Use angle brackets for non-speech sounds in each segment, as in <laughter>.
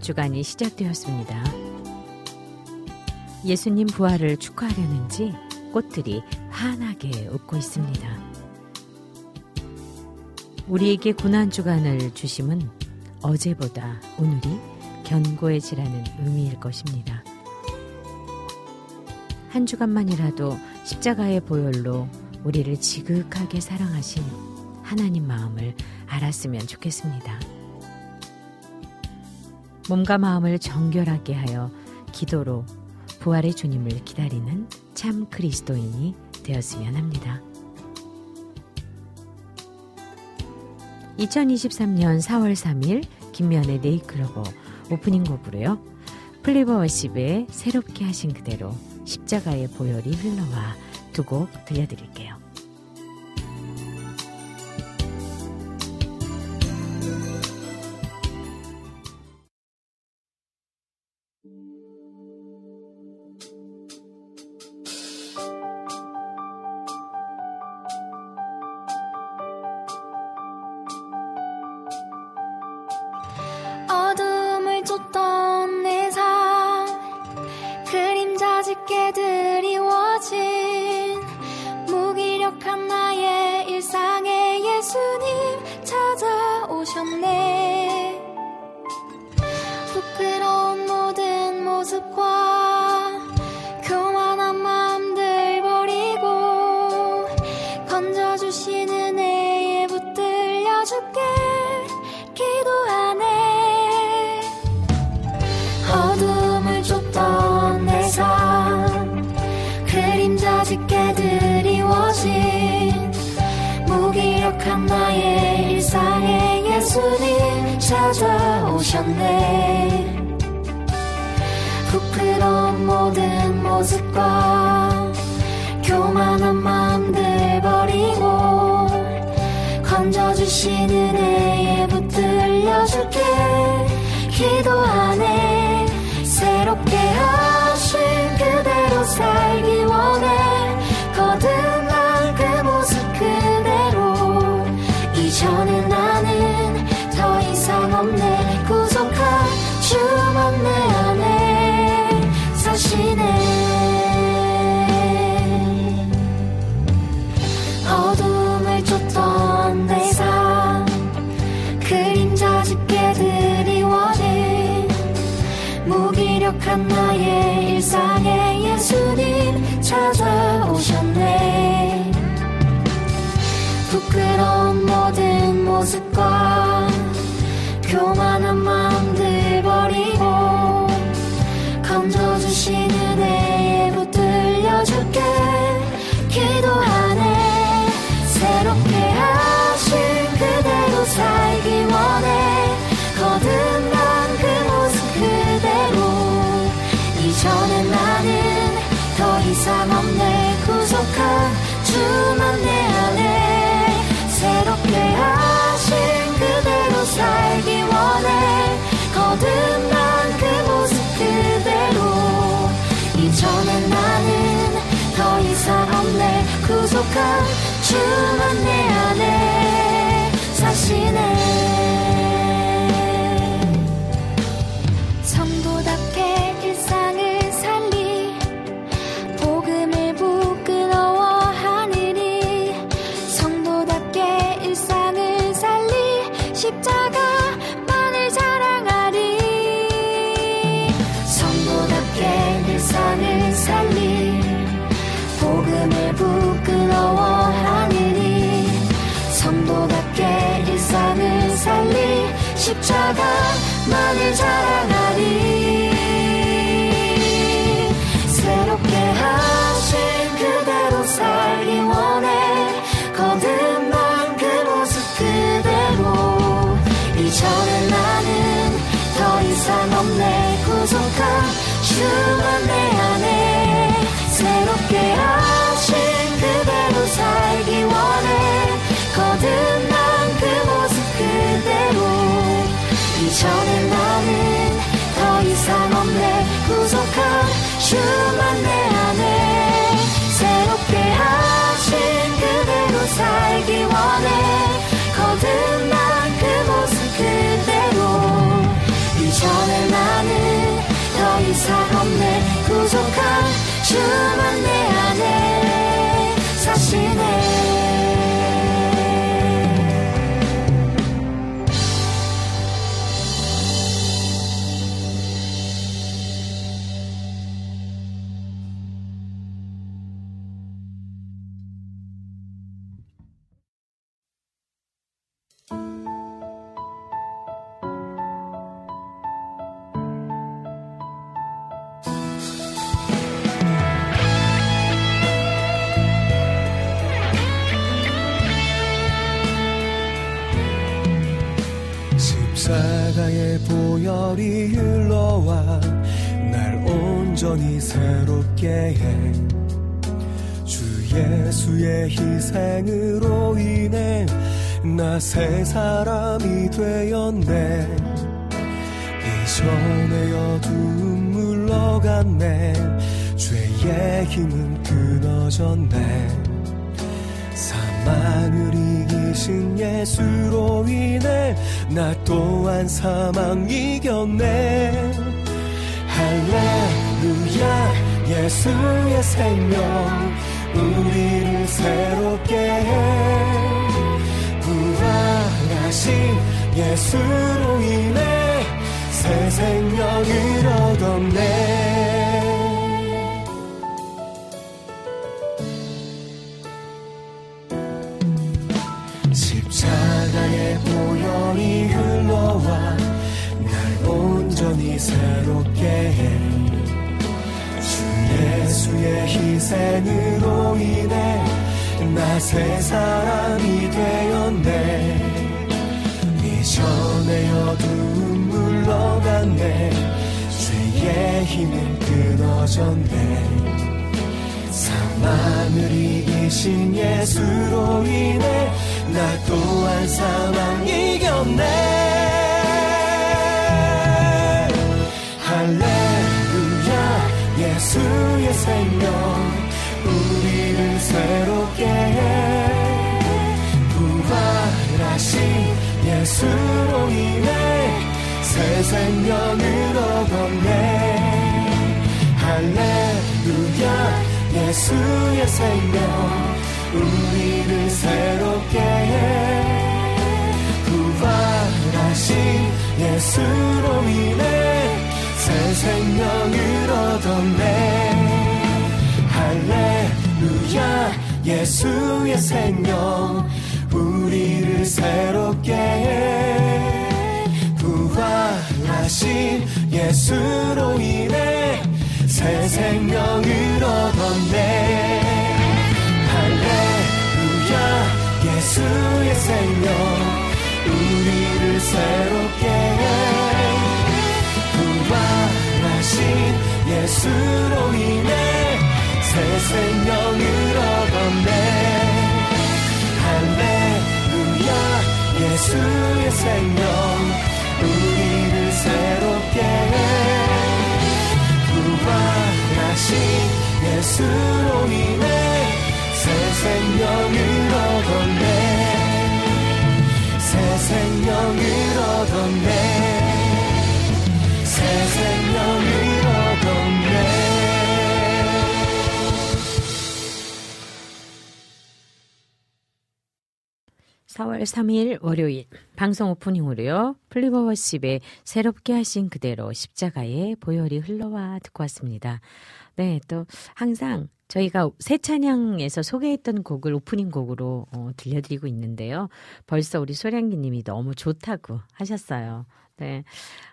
주간이 시작되었습니다. 예수님 부활을 축하하려는지 꽃들이 환하게 웃고 있습니다. 우리에게 고난 주간을 주심은 어제보다 오늘이 견고해지라는 의미일 것입니다. 한 주간만이라도 십자가의 보혈로 우리를 지극하게 사랑하신 하나님 마음을 알았으면 좋겠습니다. 몸과 마음을 정결하게 하여 기도로 부활의 주님을 기다리는 참 그리스도인이 되었으면 합니다. 2023년 4월 3일 김미현의 네잎클로버 오프닝 곡으로요. 플리버 워십의 새롭게 하신 그대로 십자가의 보혈이 흘러와 두 곡 들려드릴게요. 짙게 드리워진 무기력한 나의 일상에 예수님 찾아오셨네. 부끄러운 모든 모습과 교만한 구속한 주만 내 안에 사시네 십자가만을 자랑 더 이상 없네. 구속한 주만 내 안에 사시네 희생으로 인해 나 새 사람이 되었네. 이전의 어두움 물러갔네. 죄의 힘은 끊어졌네. 사망을 이기신 예수로 인해 나 또한 사망 이겼네. 할렐루야 예수의 생명. 우리를 새롭게 해 부활하신 예수로 인해 새 생명을 얻었네. 십자가의 보혈이 흘러와 날 온전히 새롭게 해. 주 예수의 희생으로 인해 나 새 사람이 되었네. 이전의 어두움 물러갔네. 죄의 힘은 끊어졌네. 사망을 이기신 예수로 인해 나 또한 사망 이겼네. 할렐루야 예수의 생명 새롭게 해 부활하신 예수로 인해 새 생명을 얻었네 할렐루야 예수의 생명 우리를 새롭게 해 부활하신 예수로 인해 새 생명을 얻었네 할렐루야 예수의 생명 우리를 새롭게 해. 부활하신 예수로 인해 새 생명을 얻었네. 할렐루야 예수의 생명 우리를 새롭게 해. 부활하신 예수로 인해 새 생명을 얻었네 할렐루야 예수의 생명 우리를 새롭게 해. 부활하신 예수로 인해 새 생명을 얻었네 새 생명을 얻었네 새 생명 4월 3일 월요일 방송 오프닝으로요. 플리버워십에 새롭게 하신 그대로 십자가의 보혈이 흘러와 듣고 왔습니다. 네, 또 항상 저희가 새 찬양에서 소개했던 곡을 오프닝 곡으로 어, 들려드리고 있는데요. 벌써 우리 소량기님이 너무 좋다고 하셨어요. 네.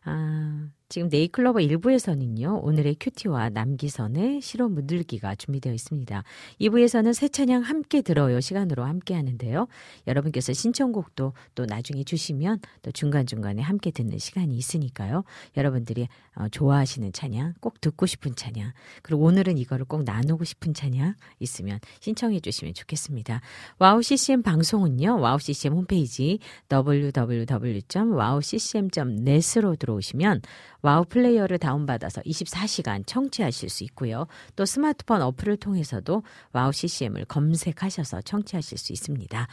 아, 지금 네이클로버 1부에서는요, 오늘의 큐티와 남기선의 실어 문들기가 준비되어 있습니다. 2부에서는 새 찬양 함께 들어요 시간으로 함께 하는데요. 여러분께서 신청곡도 또 나중에 주시면 또 중간중간에 함께 듣는 시간이 있으니까요. 여러분들이 어, 좋아하시는 찬양, 꼭 듣고 싶은 찬양, 그리고 오늘은 이거를 꼭 나누고 싶은 찬양 있으면 신청해 주시면 좋겠습니다. 와우 CCM 방송은요, 와우 CCM 홈페이지 www.wowccm.net으로 들어오시면 와우 플레이어를 다운받아서 24시간 청취하실 수 있고요. 또 스마트폰 어플을 통해서도 와우 CCM을 검색하셔서 청취하실 수 있습니다.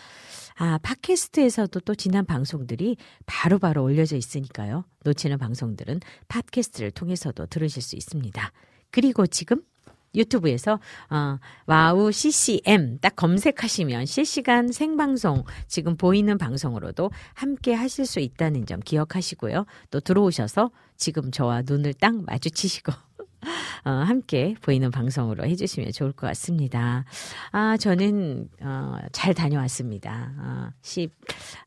아, 팟캐스트에서도 또 지난 방송들이 바로바로 바로 올려져 있으니까요. 놓치는 방송들은 팟캐스트를 통해서도 들으실 수 있습니다. 그리고 지금 유튜브에서 어, 와우 CCM 딱 검색하시면 실시간 생방송 지금 보이는 방송으로도 함께 하실 수 있다는 점 기억하시고요. 또 들어오셔서 지금 저와 눈을 딱 마주치시고 어, 함께 보이는 방송으로 해주시면 좋을 것 같습니다. 아, 저는, 어, 잘 다녀왔습니다. 어, 10,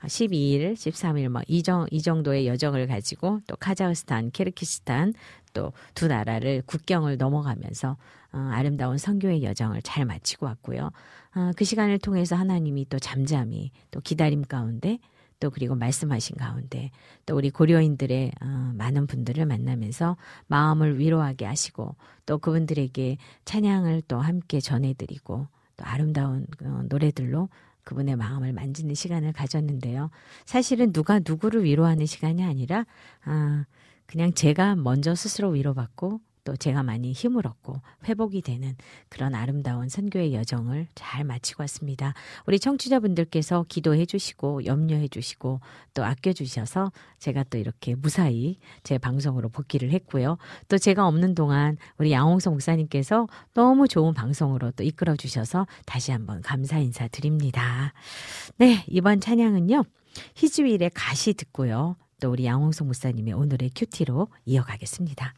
12일, 13일, 뭐, 이, 정, 이 정도의 여정을 가지고 또 카자흐스탄, 키르키스탄 또 두 나라를 국경을 넘어가면서 어, 아름다운 선교의 여정을 잘 마치고 왔고요. 어, 그 시간을 통해서 하나님이 또 잠잠히 또 기다림 가운데 또 그리고 말씀하신 가운데 또 우리 고려인들의 어, 많은 분들을 만나면서 마음을 위로하게 하시고 또 그분들에게 찬양을 또 함께 전해드리고 또 아름다운 어, 노래들로 그분의 마음을 만지는 시간을 가졌는데요. 사실은 누가 누구를 위로하는 시간이 아니라 아, 그냥 제가 먼저 스스로 위로받고 또 제가 많이 힘을 얻고 회복이 되는 그런 아름다운 선교의 여정을 잘 마치고 왔습니다. 우리 청취자분들께서 기도해 주시고 염려해 주시고 또 아껴 주셔서 제가 또 이렇게 무사히 제 방송으로 복귀를 했고요. 또 제가 없는 동안 우리 양홍성 목사님께서 너무 좋은 방송으로 또 이끌어 주셔서 다시 한번 감사 인사 드립니다. 네, 이번 찬양은요. 희주일의 가시 듣고요. 또 우리 양홍성 목사님의 오늘의 큐티로 이어가겠습니다.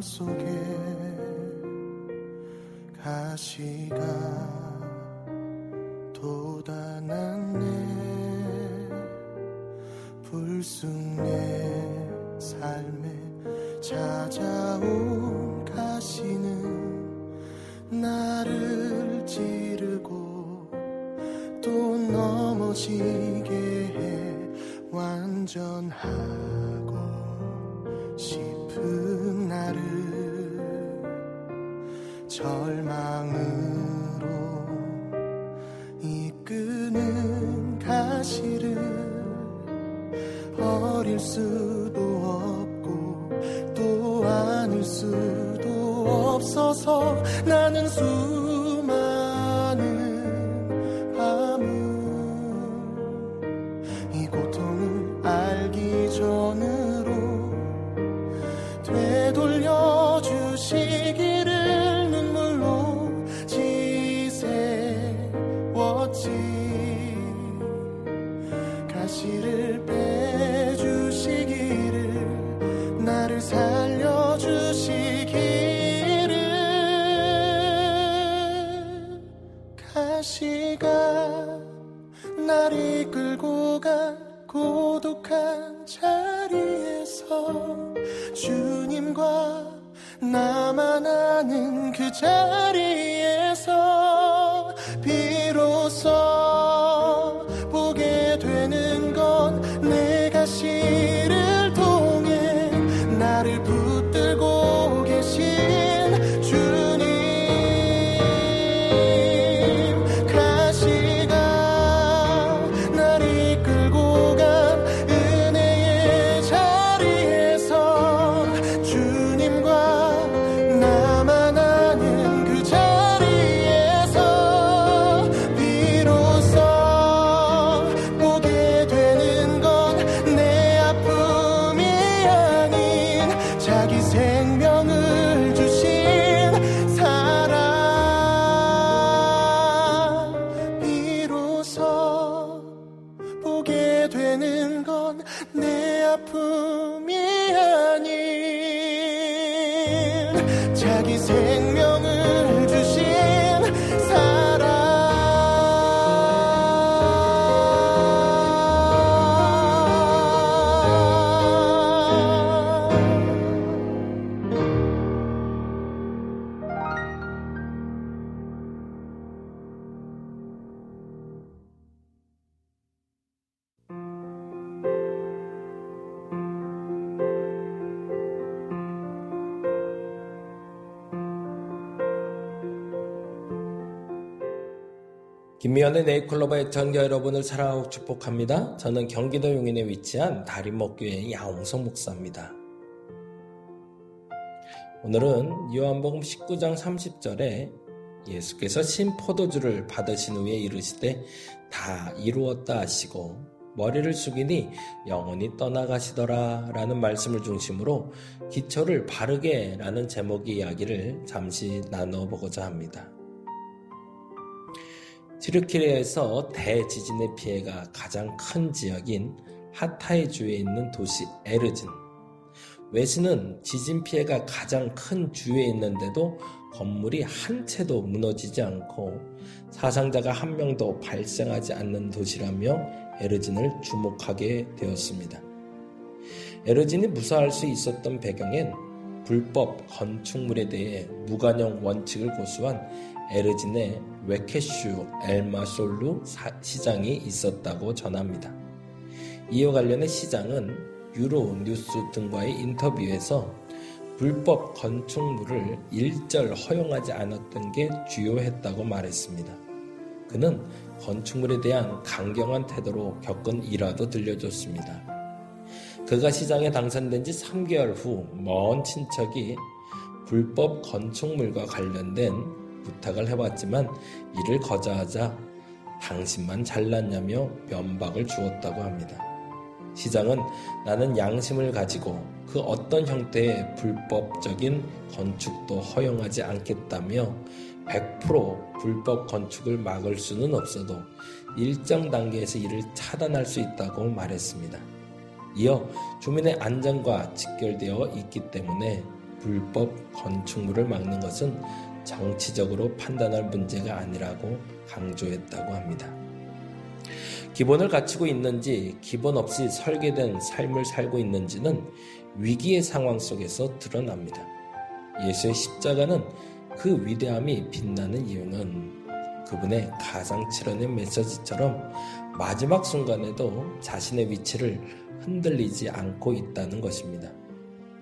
속에 가시가 돋아났네. 불쑥 내 삶에 찾아온 가시는 나를 찌르고 또 넘어지게 해 완전하고 싶 은 나를 절망으로 이끄는 가시를 버릴 수도 없고 또 안을 수도 없어서 나는 수 나만 아는 그 자리에 김미연의 네이클로바의 전가 여러분을 사랑하고 축복합니다. 저는 경기도 용인에 위치한 다림목교회 야홍성 목사입니다. 오늘은 요한복음 19장 30절에 예수께서 신포도주를 받으신 후에 이르시되 다 이루었다 하시고 머리를 숙이니 영원히 떠나가시더라 라는 말씀을 중심으로 기초를 바르게 라는 제목의 이야기를 잠시 나눠보고자 합니다. 튀르키르에서 대지진의 피해가 가장 큰 지역인 하타이 주에 있는 도시 에르진. 외신은 지진 피해가 가장 큰 주에 있는데도 건물이 한 채도 무너지지 않고 사상자가 한 명도 발생하지 않는 도시라며 에르진을 주목하게 되었습니다. 에르진이 무사할 수 있었던 배경엔 불법 건축물에 대해 무관용 원칙을 고수한 에르진의 웨케슈 엘마솔루 시장이 있었다고 전합니다. 이와 관련해 시장은 유로 뉴스 등과의 인터뷰에서 불법 건축물을 일절 허용하지 않았던 게 주요했다고 말했습니다. 그는 건축물에 대한 강경한 태도로 겪은 일화도 들려줬습니다. 그가 시장에 당선된 지 3개월 후 먼 친척이 불법 건축물과 관련된 부탁을 해봤지만 이를 거절하자 당신만 잘났냐며 면박을 주었다고 합니다. 시장은 나는 양심을 가지고 그 어떤 형태의 불법적인 건축도 허용하지 않겠다며 100% 불법 건축을 막을 수는 없어도 일정 단계에서 이를 차단할 수 있다고 말했습니다. 이어 주민의 안전과 직결되어 있기 때문에 불법 건축물을 막는 것은 정치적으로 판단할 문제가 아니라고 강조했다고 합니다. 기본을 갖추고 있는지 기본 없이 설계된 삶을 살고 있는지는 위기의 상황 속에서 드러납니다. 예수의 십자가는 그 위대함이 빛나는 이유는 그분의 가상치러낸 메시지처럼 마지막 순간에도 자신의 위치를 흔들리지 않고 있다는 것입니다.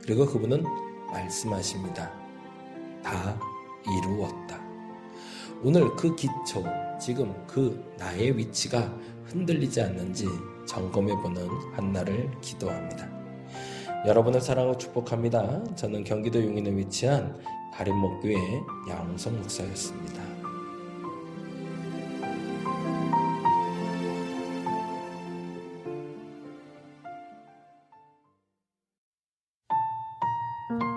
그리고 그분은 말씀하십니다. 다 이루었다. 오늘 그 기초, 지금 그 나의 위치가 흔들리지 않는지 점검해보는 한날을 기도합니다. 여러분을 사랑하고 축복합니다. 저는 경기도 용인에 위치한 다림목교회 양성 목사였습니다. 삶의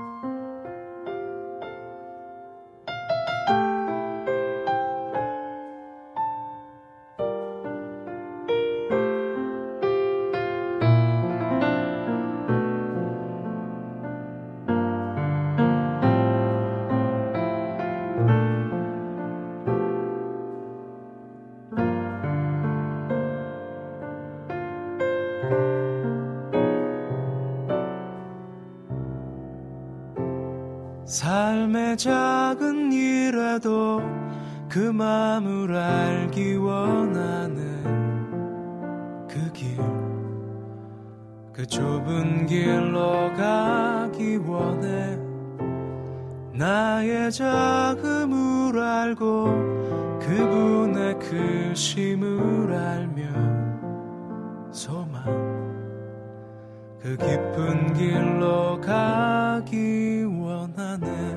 그 마음을 알기 원하는 그 길, 그 좁은 길로 가기 원해. 나의 자금을 알고 그분의 크심을 알며 소망 그 깊은 길로 가기 원하네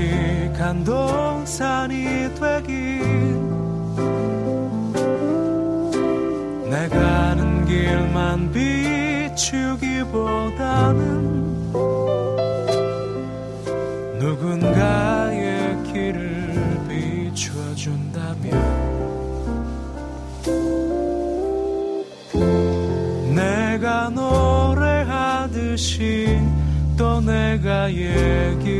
오름직한 동산이 되길. 내가 아는 길만 비추기보다는 누군가의 길을 비춰준다면 내가 노래하듯이 또 내가 얘기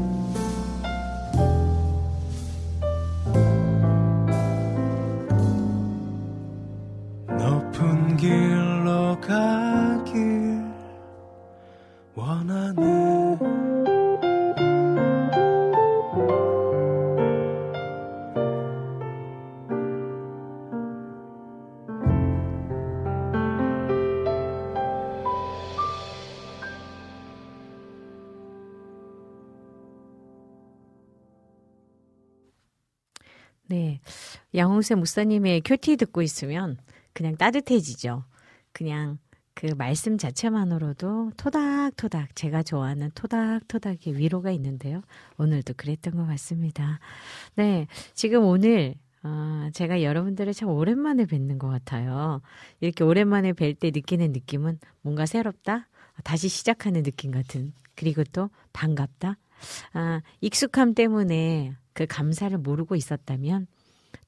양홍세 목사님의 큐티 듣고 있으면 그냥 따뜻해지죠. 그냥 그 말씀 자체만으로도 토닥토닥 제가 좋아하는 토닥토닥의 위로가 있는데요. 오늘도 그랬던 것 같습니다. 네. 지금 오늘 아, 제가 여러분들을 참 오랜만에 뵙는 것 같아요. 이렇게 오랜만에 뵐 때 느끼는 느낌은 뭔가 새롭다? 다시 시작하는 느낌 같은. 그리고 또 반갑다? 아, 익숙함 때문에 그 감사를 모르고 있었다면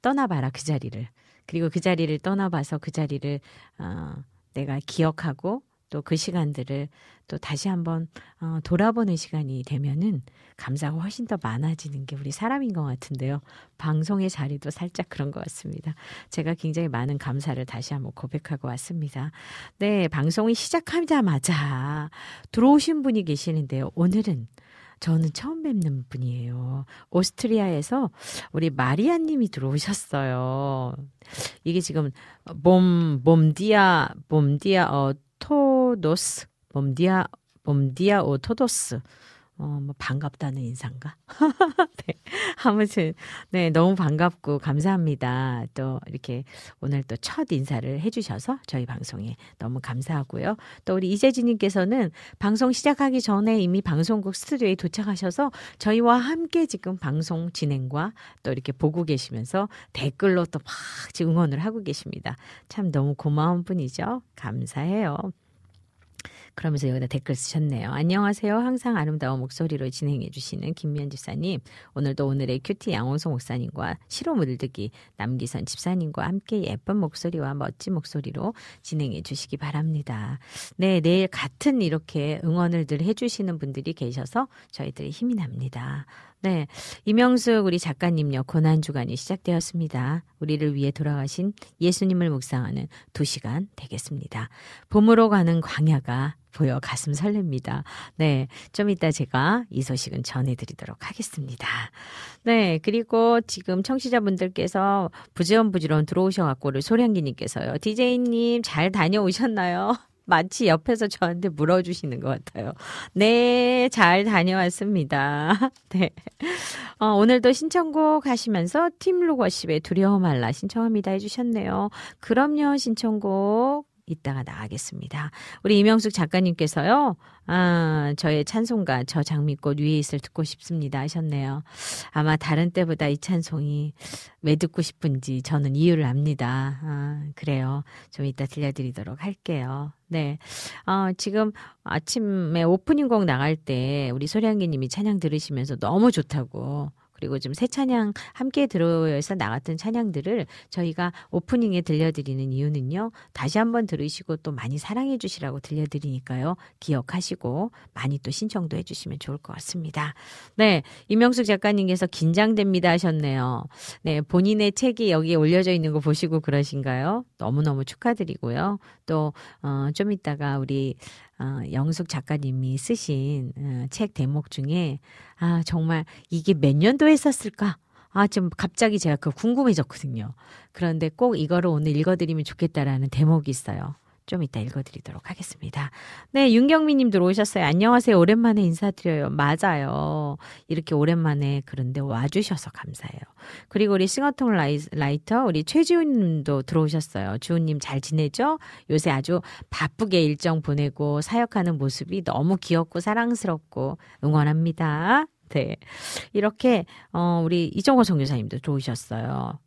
떠나봐라, 그 자리를. 그리고 그 자리를 떠나봐서 그 자리를, 어, 내가 기억하고 또 그 시간들을 또 다시 한번 어, 돌아보는 시간이 되면은 감사가 훨씬 더 많아지는 게 우리 사람인 것 같은데요. 방송의 자리도 살짝 그런 것 같습니다. 제가 굉장히 많은 감사를 다시 한번 고백하고 왔습니다. 네, 방송이 시작하자마자 들어오신 분이 계시는데요. 오늘은 저는 처음 뵙는 분이에요. 오스트리아에서 우리 마리아 님이 들어오셨어요. 이게 지금 봄, 봄디아, 봄디아, 어, 토도스, 봄디아, 봄디아 오토도스. 어, 뭐, 반갑다는 인사인가? <laughs> 네. 아무튼, 네, 너무 반갑고 감사합니다. 또, 이렇게 오늘 또 첫 인사를 해주셔서 저희 방송에 너무 감사하고요. 또 우리 이재진님께서는 방송 시작하기 전에 이미 방송국 스튜디오에 도착하셔서 저희와 함께 지금 방송 진행과 또 이렇게 보고 계시면서 댓글로 또 막 응원을 하고 계십니다. 참 너무 고마운 분이죠. 감사해요. 그러면서 여기다 댓글 쓰셨네요. 안녕하세요. 항상 아름다운 목소리로 진행해 주시는 김미연 집사님. 오늘도 오늘의 큐티 양홍소 목사님과 시로 물들기 남기선 집사님과 함께 예쁜 목소리와 멋진 목소리로 진행해 주시기 바랍니다. 네, 내일 같은 이렇게 응원을 늘 해주시는 분들이 계셔서 저희들이 힘이 납니다. 네. 이명숙 우리 작가님요. 고난주간이 시작되었습니다. 우리를 위해 돌아가신 예수님을 묵상하는 두 시간 되겠습니다. 봄으로 가는 광야가 보여 가슴 설렙니다. 네. 좀 이따 제가 이 소식은 전해드리도록 하겠습니다. 네. 그리고 지금 청취자분들께서 부지런부지런 들어오셔갖고 우리 소량기님께서요. 디제이님 잘 다녀오셨나요? <laughs> 마치 옆에서 저한테 물어주시는 것 같아요. 네, 잘 다녀왔습니다. <laughs> 네. 어, 오늘도 신청곡 하시면서 팀 로거십의 두려워 말라 신청합니다 해주셨네요. 그럼요, 신청곡. 이따가 나가겠습니다. 우리 이명숙 작가님께서요, 아, 저의 찬송가, 저 장미꽃 위에 있을 듣고 싶습니다 하셨네요. 아마 다른 때보다 이 찬송이 왜 듣고 싶은지 저는 이유를 압니다. 아, 그래요. 좀 이따 들려드리도록 할게요. 네. 어, 지금 아침에 오프닝 곡 나갈 때 우리 소량기 님이 찬양 들으시면서 너무 좋다고 그리고 좀 새 찬양 함께 들어서 나갔던 찬양들을 저희가 오프닝에 들려드리는 이유는요. 다시 한번 들으시고 또 많이 사랑해 주시라고 들려드리니까요. 기억하시고 많이 또 신청도 해주시면 좋을 것 같습니다. 네. 이명숙 작가님께서 긴장됩니다 하셨네요. 네. 본인의 책이 여기에 올려져 있는 거 보시고 그러신가요? 너무너무 축하드리고요. 또, 어, 좀 이따가 우리 어, 영숙 작가님이 쓰신 어, 책 대목 중에 아 정말 이게 몇 년도에 했었을까? 아, 좀 갑자기 제가 그 궁금해졌거든요. 그런데 꼭 이거를 오늘 읽어드리면 좋겠다라는 대목이 있어요. 좀 이따 읽어드리도록 하겠습니다. 네, 윤경미 님 들어오셨어요. 안녕하세요. 오랜만에 인사드려요. 맞아요. 이렇게 오랜만에 그런데 와주셔서 감사해요. 그리고 우리 싱어통 라이, 라이터, 우리 최지훈 님도 들어오셨어요. 주훈 님잘 지내죠? 요새 아주 바쁘게 일정 보내고 사역하는 모습이 너무 귀엽고 사랑스럽고 응원합니다. 네. 이렇게, 어, 우리 이정호 선교사님도 들어오셨어요.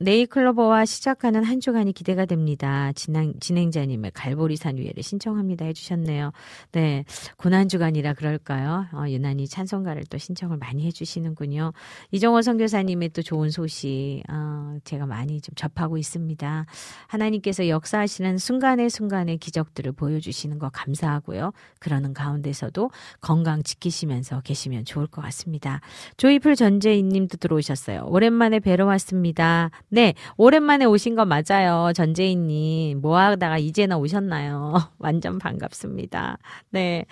네이클로버와 시작하는 한 주간이 기대가 됩니다. 진행, 진행자님의 갈보리산 위에를 신청합니다 해주셨네요. 네. 고난주간이라 그럴까요? 어, 유난히 찬송가를 또 신청을 많이 해주시는군요. 이정호 선교사님의 또 좋은 소식, 어, 제가 많이 좀 접하고 있습니다. 하나님께서 역사하시는 순간의 순간의 기적들을 보여주시는 거 감사하고요. 그러는 가운데서도 건강 지키시면서 계시면 좋을 것 같습니다. 조이풀 전재인 님도 들어오셨어요. 오랜만에 뵈러 왔습니다. 네, 오랜만에 오신 거 맞아요. 전재인님. 뭐 하다가 이제나 오셨나요? <laughs> 완전 반갑습니다. 네.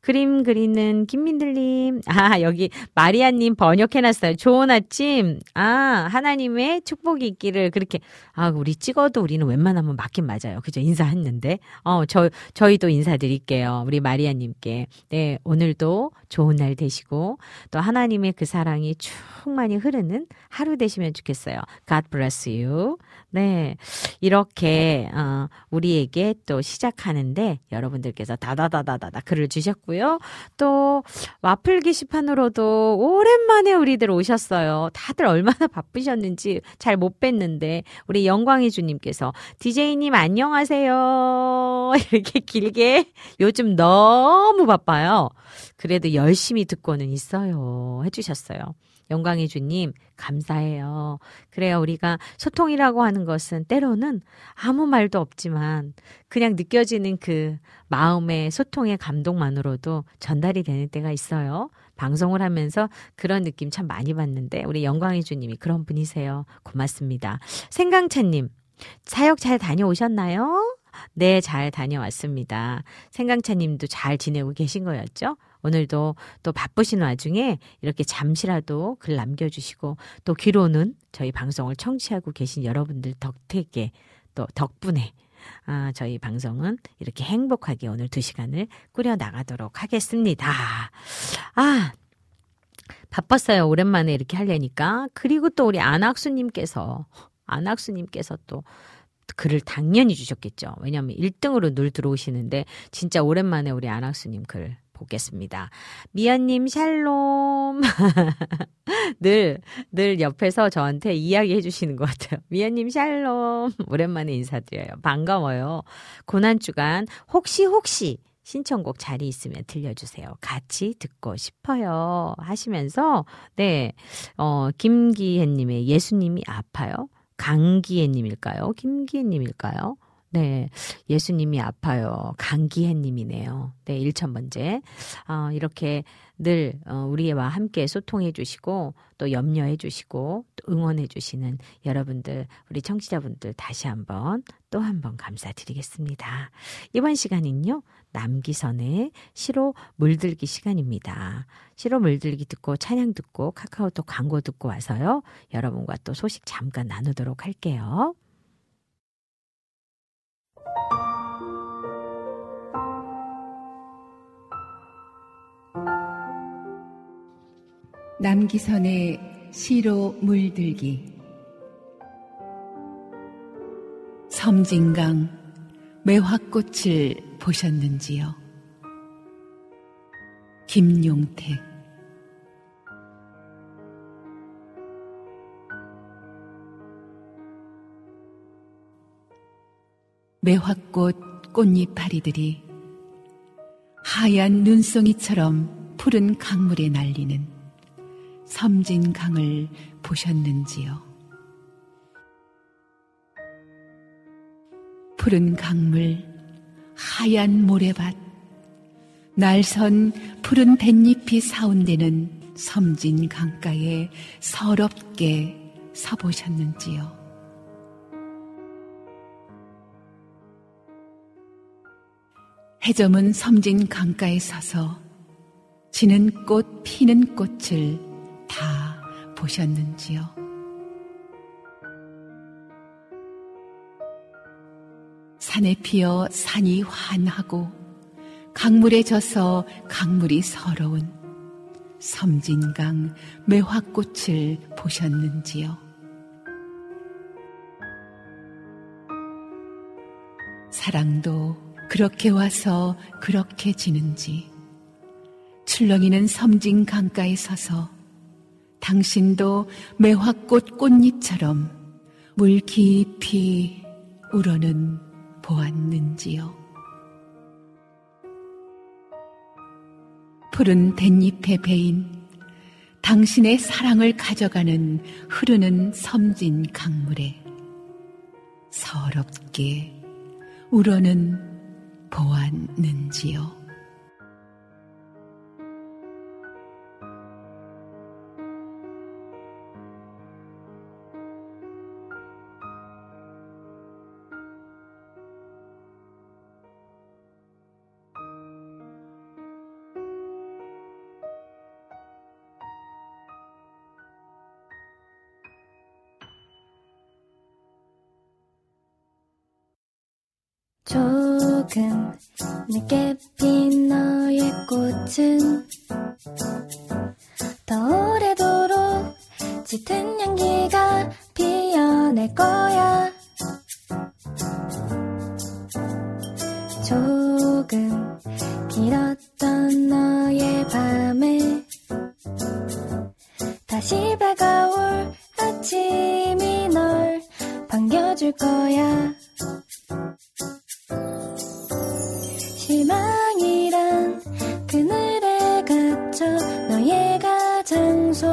그림 그리는 김민들님. 아, 여기 마리아님 번역해놨어요. 좋은 아침. 아, 하나님의 축복이 있기를 그렇게. 아, 우리 찍어도 우리는 웬만하면 맞긴 맞아요. 그죠? 인사했는데. 어, 저, 저희도 인사드릴게요. 우리 마리아님께. 네, 오늘도 좋은 날 되시고 또 하나님의 그 사랑이 충만히 흐르는 하루 되시면 좋겠어요. God bless you. 네. 이렇게, 어, 우리에게 또 시작하는데 여러분들께서 다다다다다다 글을 주셨고요. 또 와플 게시판으로도 오랜만에 우리들 오셨어요. 다들 얼마나 바쁘셨는지 잘 못 뵀는데 우리 영광의 주님께서 DJ님 안녕하세요. <laughs> 이렇게 길게 요즘 너무 바빠요. 그래도 열심히 듣고는 있어요. 해주셨어요. 영광의 주님, 감사해요. 그래요. 우리가 소통이라고 하는 것은 때로는 아무 말도 없지만 그냥 느껴지는 그 마음의 소통의 감동만으로도 전달이 되는 때가 있어요. 방송을 하면서 그런 느낌 참 많이 받는데 우리 영광의 주님이 그런 분이세요. 고맙습니다. 생강차님, 사역 잘 다녀오셨나요? 네, 잘 다녀왔습니다. 생강차님도 잘 지내고 계신 거였죠? 오늘도 또 바쁘신 와중에 이렇게 잠시라도 글 남겨주시고 또 귀로는 저희 방송을 청취하고 계신 여러분들 덕택에 또 덕분에 아, 저희 방송은 이렇게 행복하게 오늘 두 시간을 꾸려 나가도록 하겠습니다. 아, 바빴어요. 오랜만에 이렇게 하려니까. 그리고 또 우리 안학수님께서, 안학수님께서 또 글을 당연히 주셨겠죠. 왜냐하면 1등으로 늘 들어오시는데, 진짜 오랜만에 우리 안학수님 글 보겠습니다. 미연님 샬롬. <laughs> 늘, 늘 옆에서 저한테 이야기 해 주시는 것 같아요. 미연님 샬롬. 오랜만에 인사드려요. 반가워요. 고난주간 혹시 혹시 신청곡 자리 있으면 들려주세요. 같이 듣고 싶어요. 하시면서, 네, 어, 김기혜님의 예수님이 아파요? 강기혜님일까요? 김기혜님일까요? 네. 예수님이 아파요. 강기혜님이네요. 네. 1천 번째. 어, 이렇게 늘, 어, 우리와 함께 소통해 주시고, 또 염려해 주시고, 또 응원해 주시는 여러분들, 우리 청취자분들 다시 한번, 또 한번 감사드리겠습니다. 이번 시간은요, 남기선의 시로 물들기 시간입니다. 시로 물들기 듣고 찬양 듣고 카카오톡 광고 듣고 와서요, 여러분과 또 소식 잠깐 나누도록 할게요. 남기선의 시로 물들기 섬진강 매화꽃을 보셨는지요? 김용택 매화꽃 꽃잎파리들이 하얀 눈송이처럼 푸른 강물에 날리는 섬진 강을 보셨는지요? 푸른 강물, 하얀 모래밭, 날선 푸른 뱃잎이 사운되는 섬진 강가에 서럽게 서보셨는지요? 해저문 섬진 강가에 서서 지는 꽃 피는 꽃을 다 보셨는지요? 산에 피어 산이 환하고 강물에 져서 강물이 서러운 섬진강 매화꽃을 보셨는지요? 사랑도 그렇게 와서 그렇게 지는지 출렁이는 섬진 강가에 서서 당신도 매화꽃 꽃잎처럼 물 깊이 우러는 보았는지요. 푸른 댄잎에 베인 당신의 사랑을 가져가는 흐르는 섬진 강물에 서럽게 우러는 보았는지요. 늦게 핀 너의 꽃은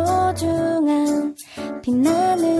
소중한 빛나는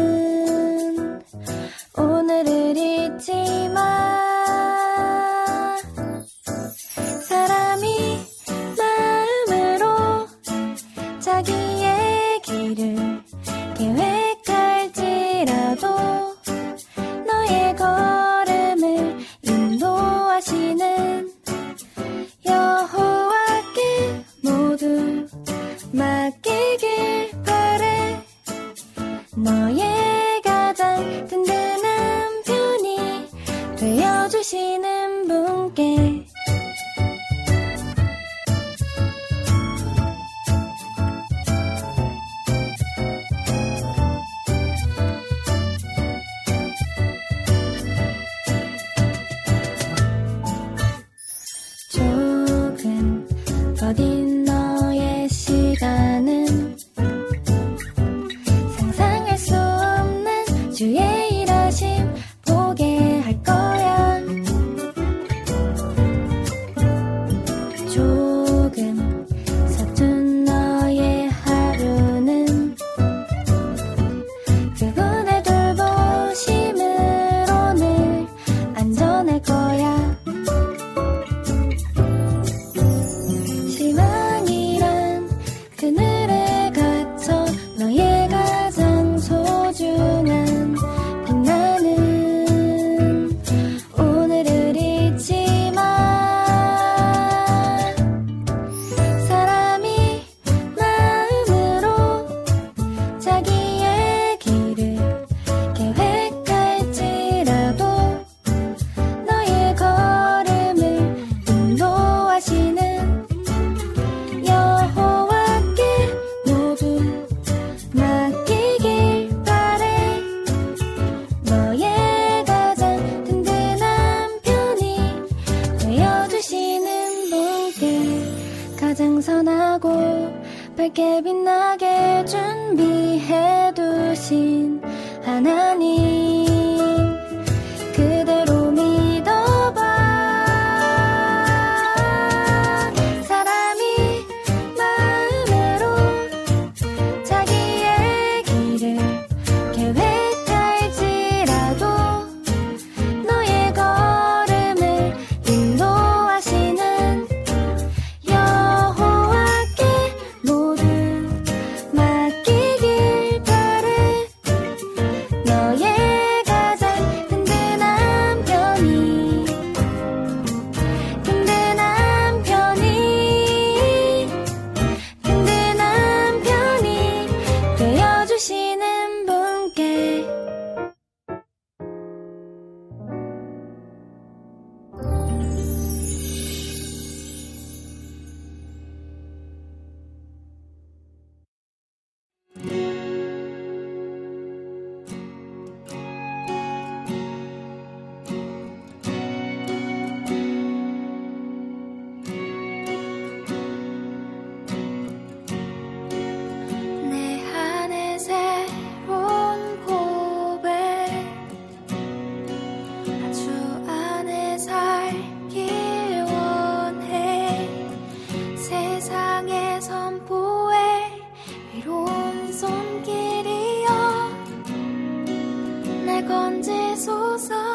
손길이여 날 건지소서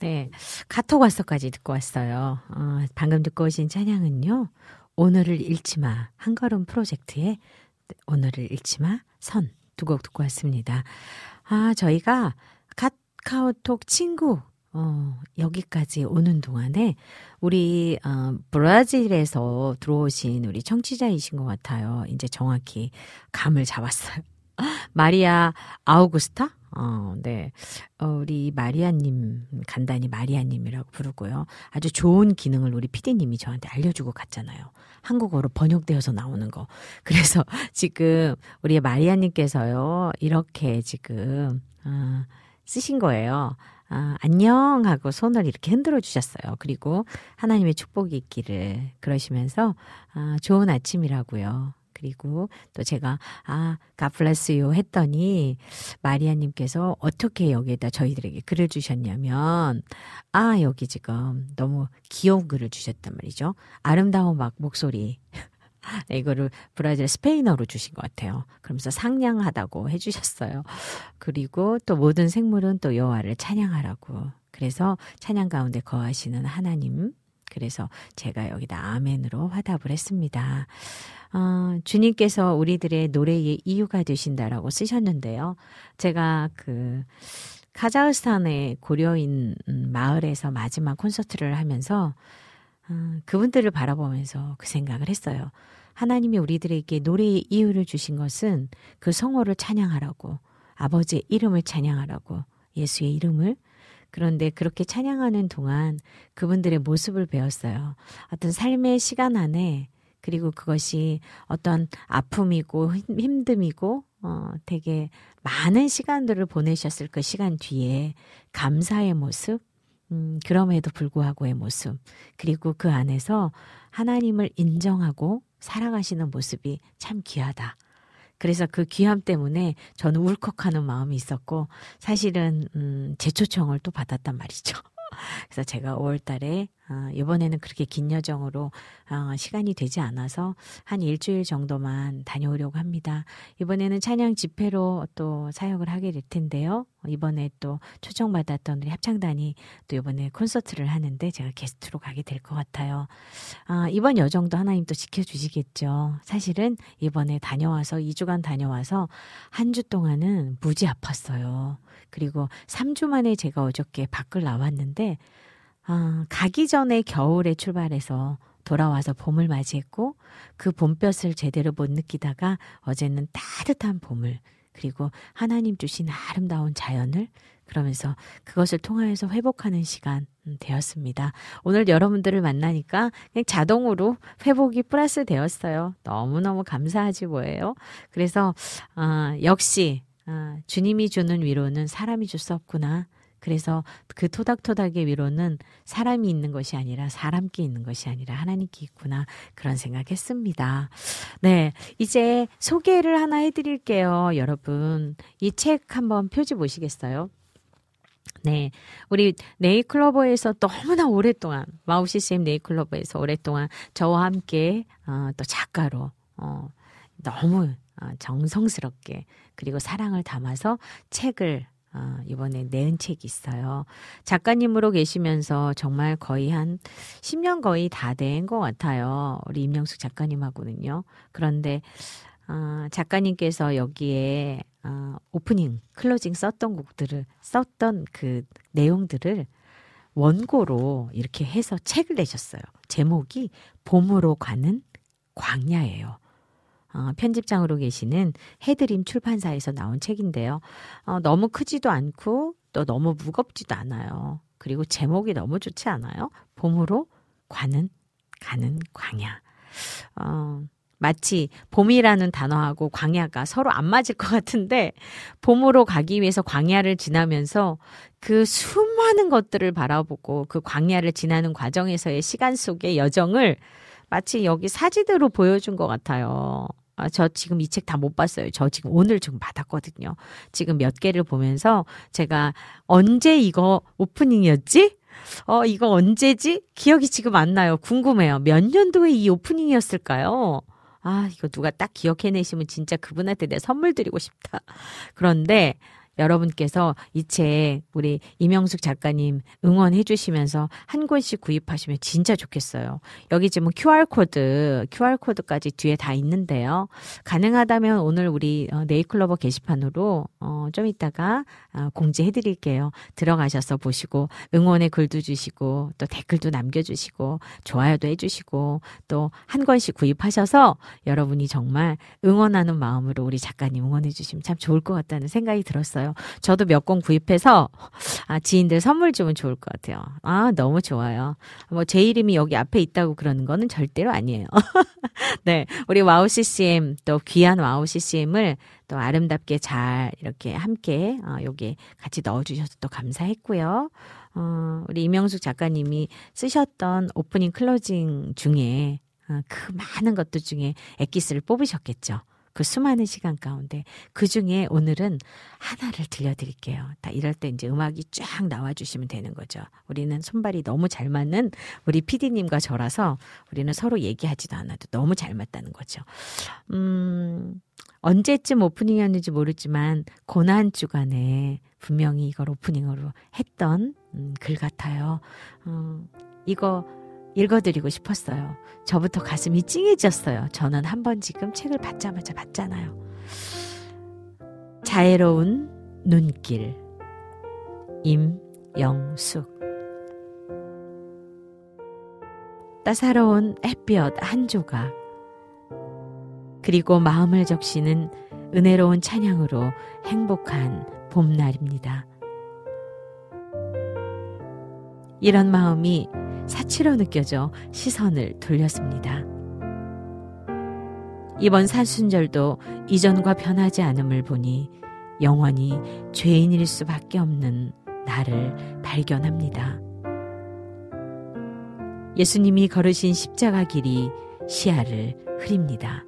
네. 카톡 와서까지 듣고 왔어요. 어, 방금 듣고 오신 찬양은요. 오늘을 잃지 마. 한 걸음 프로젝트의 오늘을 잃지 마. 선. 두 곡 듣고 왔습니다. 아, 저희가 카카오톡 친구 어, 여기까지 오는 동안에 우리 어, 브라질에서 들어오신 우리 청취자이신 것 같아요. 이제 정확히 감을 잡았어요. <laughs> 마리아 아우구스타? 어, 네. 어, 우리 마리아님, 간단히 마리아님이라고 부르고요. 아주 좋은 기능을 우리 피디님이 저한테 알려주고 갔잖아요. 한국어로 번역되어서 나오는 거. 그래서 <laughs> 지금 우리 마리아님께서요, 이렇게 지금, 어, 쓰신 거예요. 아, 안녕 하고 손을 이렇게 흔들어 주셨어요. 그리고 하나님의 축복이 있기를 그러시면서 아, 좋은 아침이라고요. 그리고 또 제가 아, you 했더니 마리아님께서 어떻게 여기에다 저희들에게 글을 주셨냐면 아, 여기 지금 너무 귀여운 글을 주셨단 말이죠. 아름다운 막 목소리. 네, <laughs> 이거를 브라질 스페인어로 주신 것 같아요. 그러면서 상냥하다고 해주셨어요. 그리고 또 모든 생물은 또 여호와를 찬양하라고. 그래서 찬양 가운데 거하시는 하나님. 그래서 제가 여기다 아멘으로 화답을 했습니다. 어, 주님께서 우리들의 노래의 이유가 되신다라고 쓰셨는데요. 제가 그 카자흐스탄의 고려인 마을에서 마지막 콘서트를 하면서 어, 그분들을 바라보면서 그 생각을 했어요. 하나님이 우리들에게 노래의 이유를 주신 것은 그 성호를 찬양하라고, 아버지의 이름을 찬양하라고, 예수의 이름을. 그런데 그렇게 찬양하는 동안 그분들의 모습을 배웠어요. 어떤 삶의 시간 안에 그리고 그것이 어떤 아픔이고 힘듦이고 어 되게 많은 시간들을 보내셨을 그 시간 뒤에 감사의 모습 음, 그럼에도 불구하고의 모습, 그리고 그 안에서 하나님을 인정하고 살아가시는 모습이 참 귀하다. 그래서 그 귀함 때문에 저는 울컥하는 마음이 있었고, 사실은, 음, 재초청을 또 받았단 말이죠. <laughs> 그래서 제가 5월 달에 어, 이번에는 그렇게 긴 여정으로 어, 시간이 되지 않아서 한 일주일 정도만 다녀오려고 합니다. 이번에는 찬양 집회로 또 사역을 하게 될 텐데요. 이번에 또 초청받았던 우리 합창단이 또 이번에 콘서트를 하는데 제가 게스트로 가게 될 것 같아요. 아, 이번 여정도 하나님 또 지켜주시겠죠. 사실은 이번에 다녀와서 2주간 다녀와서 한 주 동안은 무지 아팠어요. 그리고 3주 만에 제가 어저께 밖을 나왔는데 아, 가기 전에 겨울에 출발해서 돌아와서 봄을 맞이했고 그 봄볕을 제대로 못 느끼다가 어제는 따뜻한 봄을 그리고 하나님 주신 아름다운 자연을 그러면서 그것을 통하여서 회복하는 시간 음, 되었습니다. 오늘 여러분들을 만나니까 그냥 자동으로 회복이 플러스 되었어요. 너무너무 감사하지 뭐예요. 그래서 어, 역시 어, 주님이 주는 위로는 사람이 줄 수 없구나. 그래서 그 토닥토닥의 위로는 사람이 있는 것이 아니라 사람께 있는 것이 아니라 하나님께 있구나. 그런 생각했습니다. 네. 이제 소개를 하나 해드릴게요. 여러분. 이 책 한번 표지 보시겠어요? 네. 우리 네이클로버에서 너무나 오랫동안, 마우시스엠 네이클로버에서 오랫동안 저와 함께, 어, 또 작가로, 어, 너무 어, 정성스럽게, 그리고 사랑을 담아서 책을 어, 이번에 내은 책이 있어요. 작가님으로 계시면서 정말 거의 한 10년 거의 다 된 것 같아요. 우리 임영숙 작가님하고는요. 그런데, 어, 작가님께서 여기에, 어, 오프닝, 클로징 썼던 곡들을, 썼던 그 내용들을 원고로 이렇게 해서 책을 내셨어요. 제목이 봄으로 가는 광야예요. 어, 편집장으로 계시는 해드림 출판사에서 나온 책인데요. 어, 너무 크지도 않고 또 너무 무겁지도 않아요. 그리고 제목이 너무 좋지 않아요? 봄으로 가는 가는 광야. 어, 마치 봄이라는 단어하고 광야가 서로 안 맞을 것 같은데 봄으로 가기 위해서 광야를 지나면서 그 수많은 것들을 바라보고 그 광야를 지나는 과정에서의 시간 속의 여정을 마치 여기 사진으로 보여준 것 같아요. 아, 저 지금 이 책 다 못 봤어요. 저 지금 오늘 지금 받았거든요. 지금 몇 개를 보면서 제가 언제 이거 오프닝이었지? 어, 이거 언제지? 기억이 지금 안 나요. 궁금해요. 몇 년도에 이 오프닝이었을까요? 아, 이거 누가 딱 기억해내시면 진짜 그분한테 내 선물 드리고 싶다. 그런데 여러분께서 이 책 우리 이명숙 작가님 응원해 주시면서 한 권씩 구입하시면 진짜 좋겠어요. 여기 지금 QR코드, QR코드까지 뒤에 다 있는데요. 가능하다면 오늘 우리 어, 네이클로버 게시판으로 어, 좀 이따가 어, 공지해 드릴게요. 들어가셔서 보시고 응원의 글도 주시고 또 댓글도 남겨 주시고 좋아요도 해 주시고 또 한 권씩 구입하셔서 여러분이 정말 응원하는 마음으로 우리 작가님 응원해 주시면 참 좋을 것 같다는 생각이 들었어요. 저도 몇 권 구입해서 아, 지인들 선물 주면 좋을 것 같아요. 아, 너무 좋아요. 뭐 제 이름이 여기 앞에 있다고 그러는 거는 절대로 아니에요. <laughs> 네. 우리 와우 CCM 또 귀한 와우 CCM을 또 아름답게 잘 이렇게 함께 어, 여기 같이 넣어주셔서 또 감사했고요. 어, 우리 이명숙 작가님이 쓰셨던 오프닝 클로징 중에 어, 그 많은 것들 중에 엑기스를 뽑으셨겠죠. 그 수많은 시간 가운데 그 중에 오늘은 하나를 들려드릴게요. 다 이럴 때 이제 음악이 쫙 나와주시면 되는 거죠. 우리는 손발이 너무 잘 맞는 우리 PD님과 저라서 우리는 서로 얘기하지도 않아도 너무 잘 맞다는 거죠. 음, 언제쯤 오프닝이었는지 모르지만 고난 주간에 분명히 이걸 오프닝으로 했던 음, 글 같아요. 어, 이거 읽어드리고 싶었어요. 저부터 가슴이 찡해졌어요. 저는 한 번 지금 책을 받자마자 봤잖아요. 자애로운 눈길 임영숙 따사로운 햇볕 한 조각 그리고 마음을 적시는 은혜로운 찬양으로 행복한 봄날입니다. 이런 마음이 사치로 느껴져 시선을 돌렸습니다. 이번 사순절도 이전과 변하지 않음을 보니 영원히 죄인일 수밖에 없는 나를 발견합니다. 예수님이 걸으신 십자가 길이 시야를 흐립니다.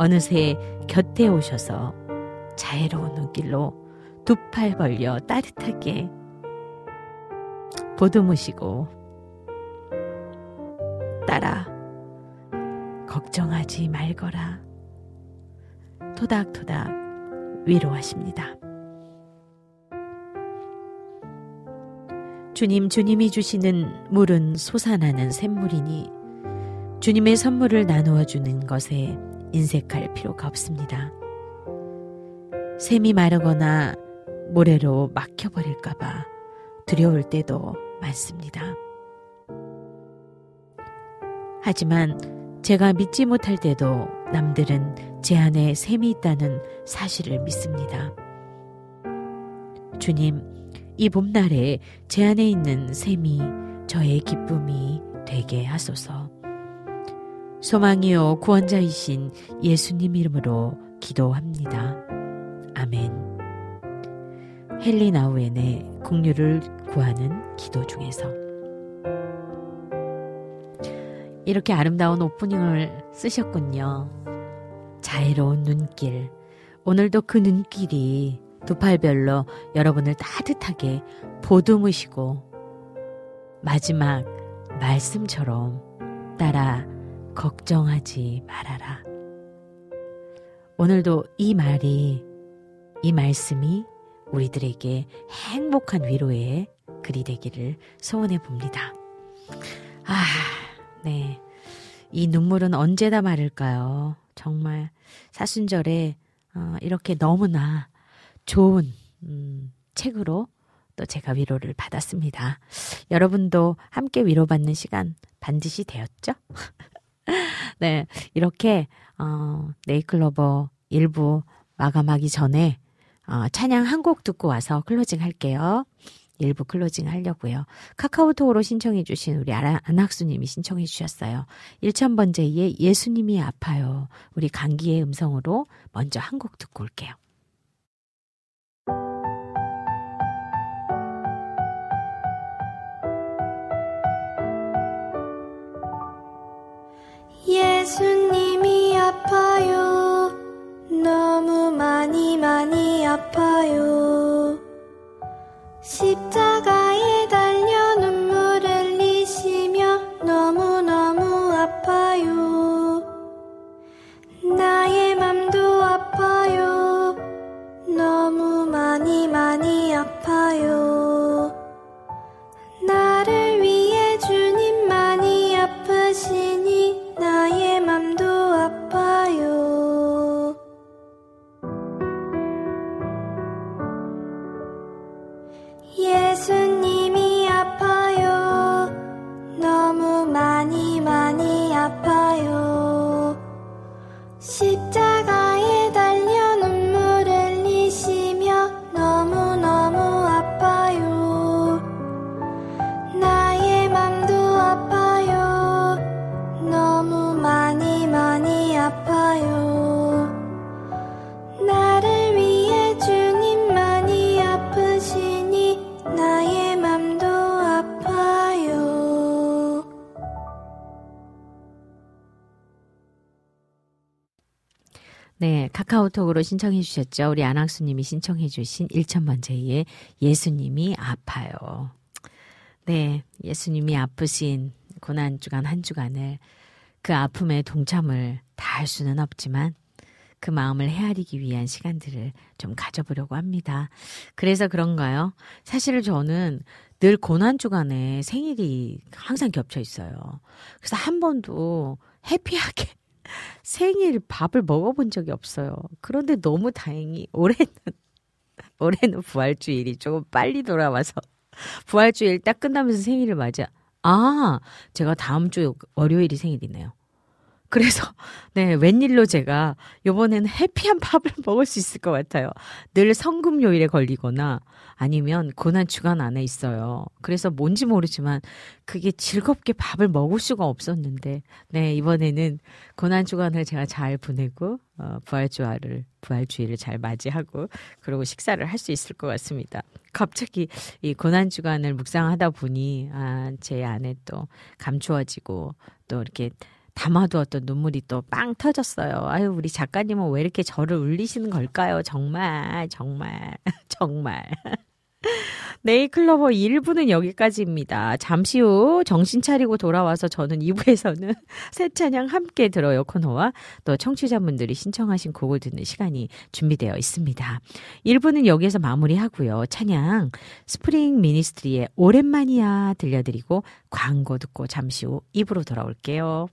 어느새 곁에 오셔서 자애로운 눈길로 두 팔 벌려 따뜻하게 보듬으시고 딸아 걱정하지 말거라 토닥토닥 위로하십니다. 주님 주님이 주시는 물은 솟아나는 샘물이니 주님의 선물을 나누어 주는 것에 인색할 필요가 없습니다. 샘이 마르거나 모래로 막혀버릴까봐 두려울 때도 많습니다. 하지만 제가 믿지 못할 때도 남들은 제 안에 샘이 있다는 사실을 믿습니다. 주님, 이 봄날에 제 안에 있는 샘이 저의 기쁨이 되게 하소서. 소망이요 구원자이신 예수님 이름으로 기도합니다. 아멘. 헨리 나우엔의 국류를 구하는 기도 중에서 이렇게 아름다운 오프닝을 쓰셨군요. 자애로운 눈길. 오늘도 그 눈길이 두 팔별로 여러분을 따뜻하게 보듬으시고 마지막 말씀처럼 따라 걱정하지 말아라. 오늘도 이 말이, 이 말씀이 우리들에게 행복한 위로의 글이 되기를 소원해 봅니다. 아, 네. 이 눈물은 언제 다 마를까요? 정말 사순절에 어, 이렇게 너무나 좋은 음, 책으로 또 제가 위로를 받았습니다. 여러분도 함께 위로받는 시간 반드시 되었죠? <laughs> <laughs> 네, 이렇게 어, 네이클로버 일부 마감하기 전에 어, 찬양 한 곡 듣고 와서 클로징 할게요. 일부 클로징 하려고요. 카카오톡으로 신청해 주신 우리 안학수님이 신청해 주셨어요. 1000번째의 예수님이 아파요. 우리 감기의 음성으로 먼저 한 곡 듣고 올게요. 예수님이 아파요. 너무 많이 많이 아파요. 십자 카카오톡으로 신청해 주셨죠. 우리 안학수님이 신청해 주신 1천번째의 예수님이 아파요. 네, 예수님이 아프신 고난 주간 한 주간을 그 아픔에 동참을 다 할 수는 없지만 그 마음을 헤아리기 위한 시간들을 좀 가져보려고 합니다. 그래서 그런가요? 사실 저는 늘 고난 주간에 생일이 항상 겹쳐 있어요. 그래서 한 번도 해피하게 생일 밥을 먹어본 적이 없어요. 그런데 너무 다행히 올해는 <laughs> 올해는 부활주일이 조금 빨리 돌아와서 <laughs> 부활주일 딱 끝나면서 생일을 맞아. 아, 제가 다음 주 월요일이 생일이네요. 그래서 <laughs> 네 웬일로 제가 요번에는 해피한 밥을 <laughs> 먹을 수 있을 것 같아요. 늘 성금요일에 걸리거나 아니면 고난 주간 안에 있어요. 그래서 뭔지 모르지만 그게 즐겁게 밥을 먹을 수가 없었는데 네 이번에는 고난 주간을 제가 잘 보내고 어, 부활주일을 부활주일을 잘 맞이하고 그리고 식사를 할 수 있을 것 같습니다. 갑자기 이 고난 주간을 묵상하다 보니 아, 제 안에 또 감추어지고 또 이렇게 담아두었던 눈물이 또 빵 터졌어요. 아유, 우리 작가님은 왜 이렇게 저를 울리시는 걸까요? 정말, 정말, <laughs> 정말. 네이클로버 1부는 여기까지입니다. 잠시 후 정신 차리고 돌아와서 저는 2부에서는 <laughs> 새 찬양 함께 들어요 코너와 또 청취자분들이 신청하신 곡을 듣는 시간이 준비되어 있습니다. 1부는 여기에서 마무리하고요. 찬양 스프링 미니스트리의 오랜만이야 들려드리고 광고 듣고 잠시 후 2부로 돌아올게요.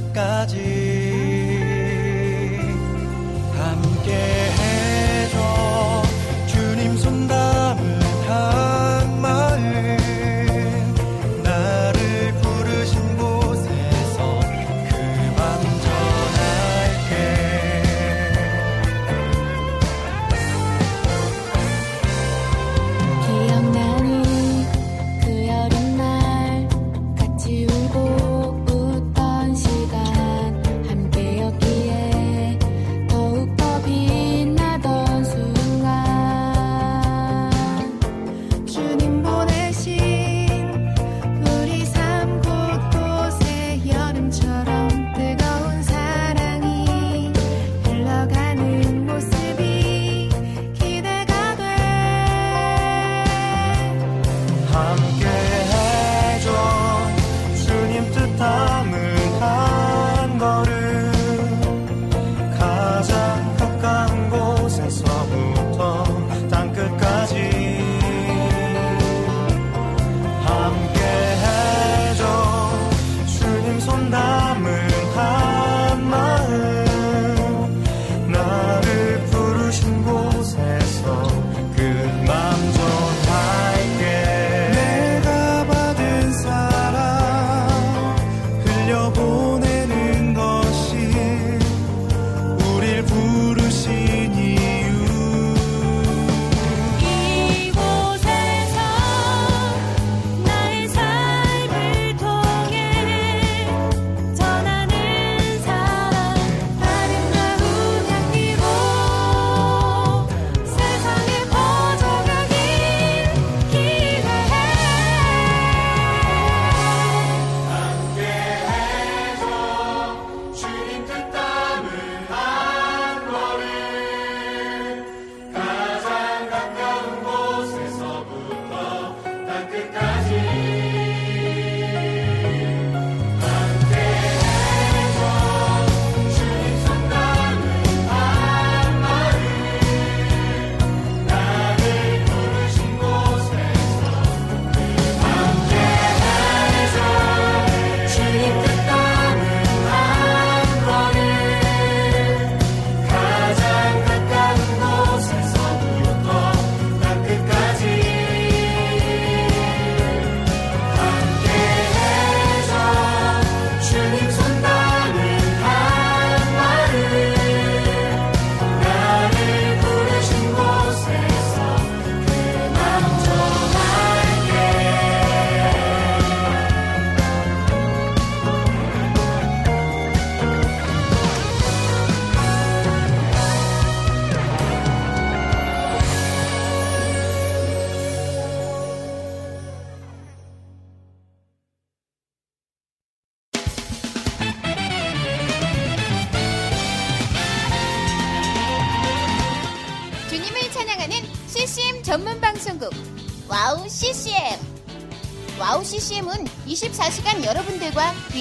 끝까지 함께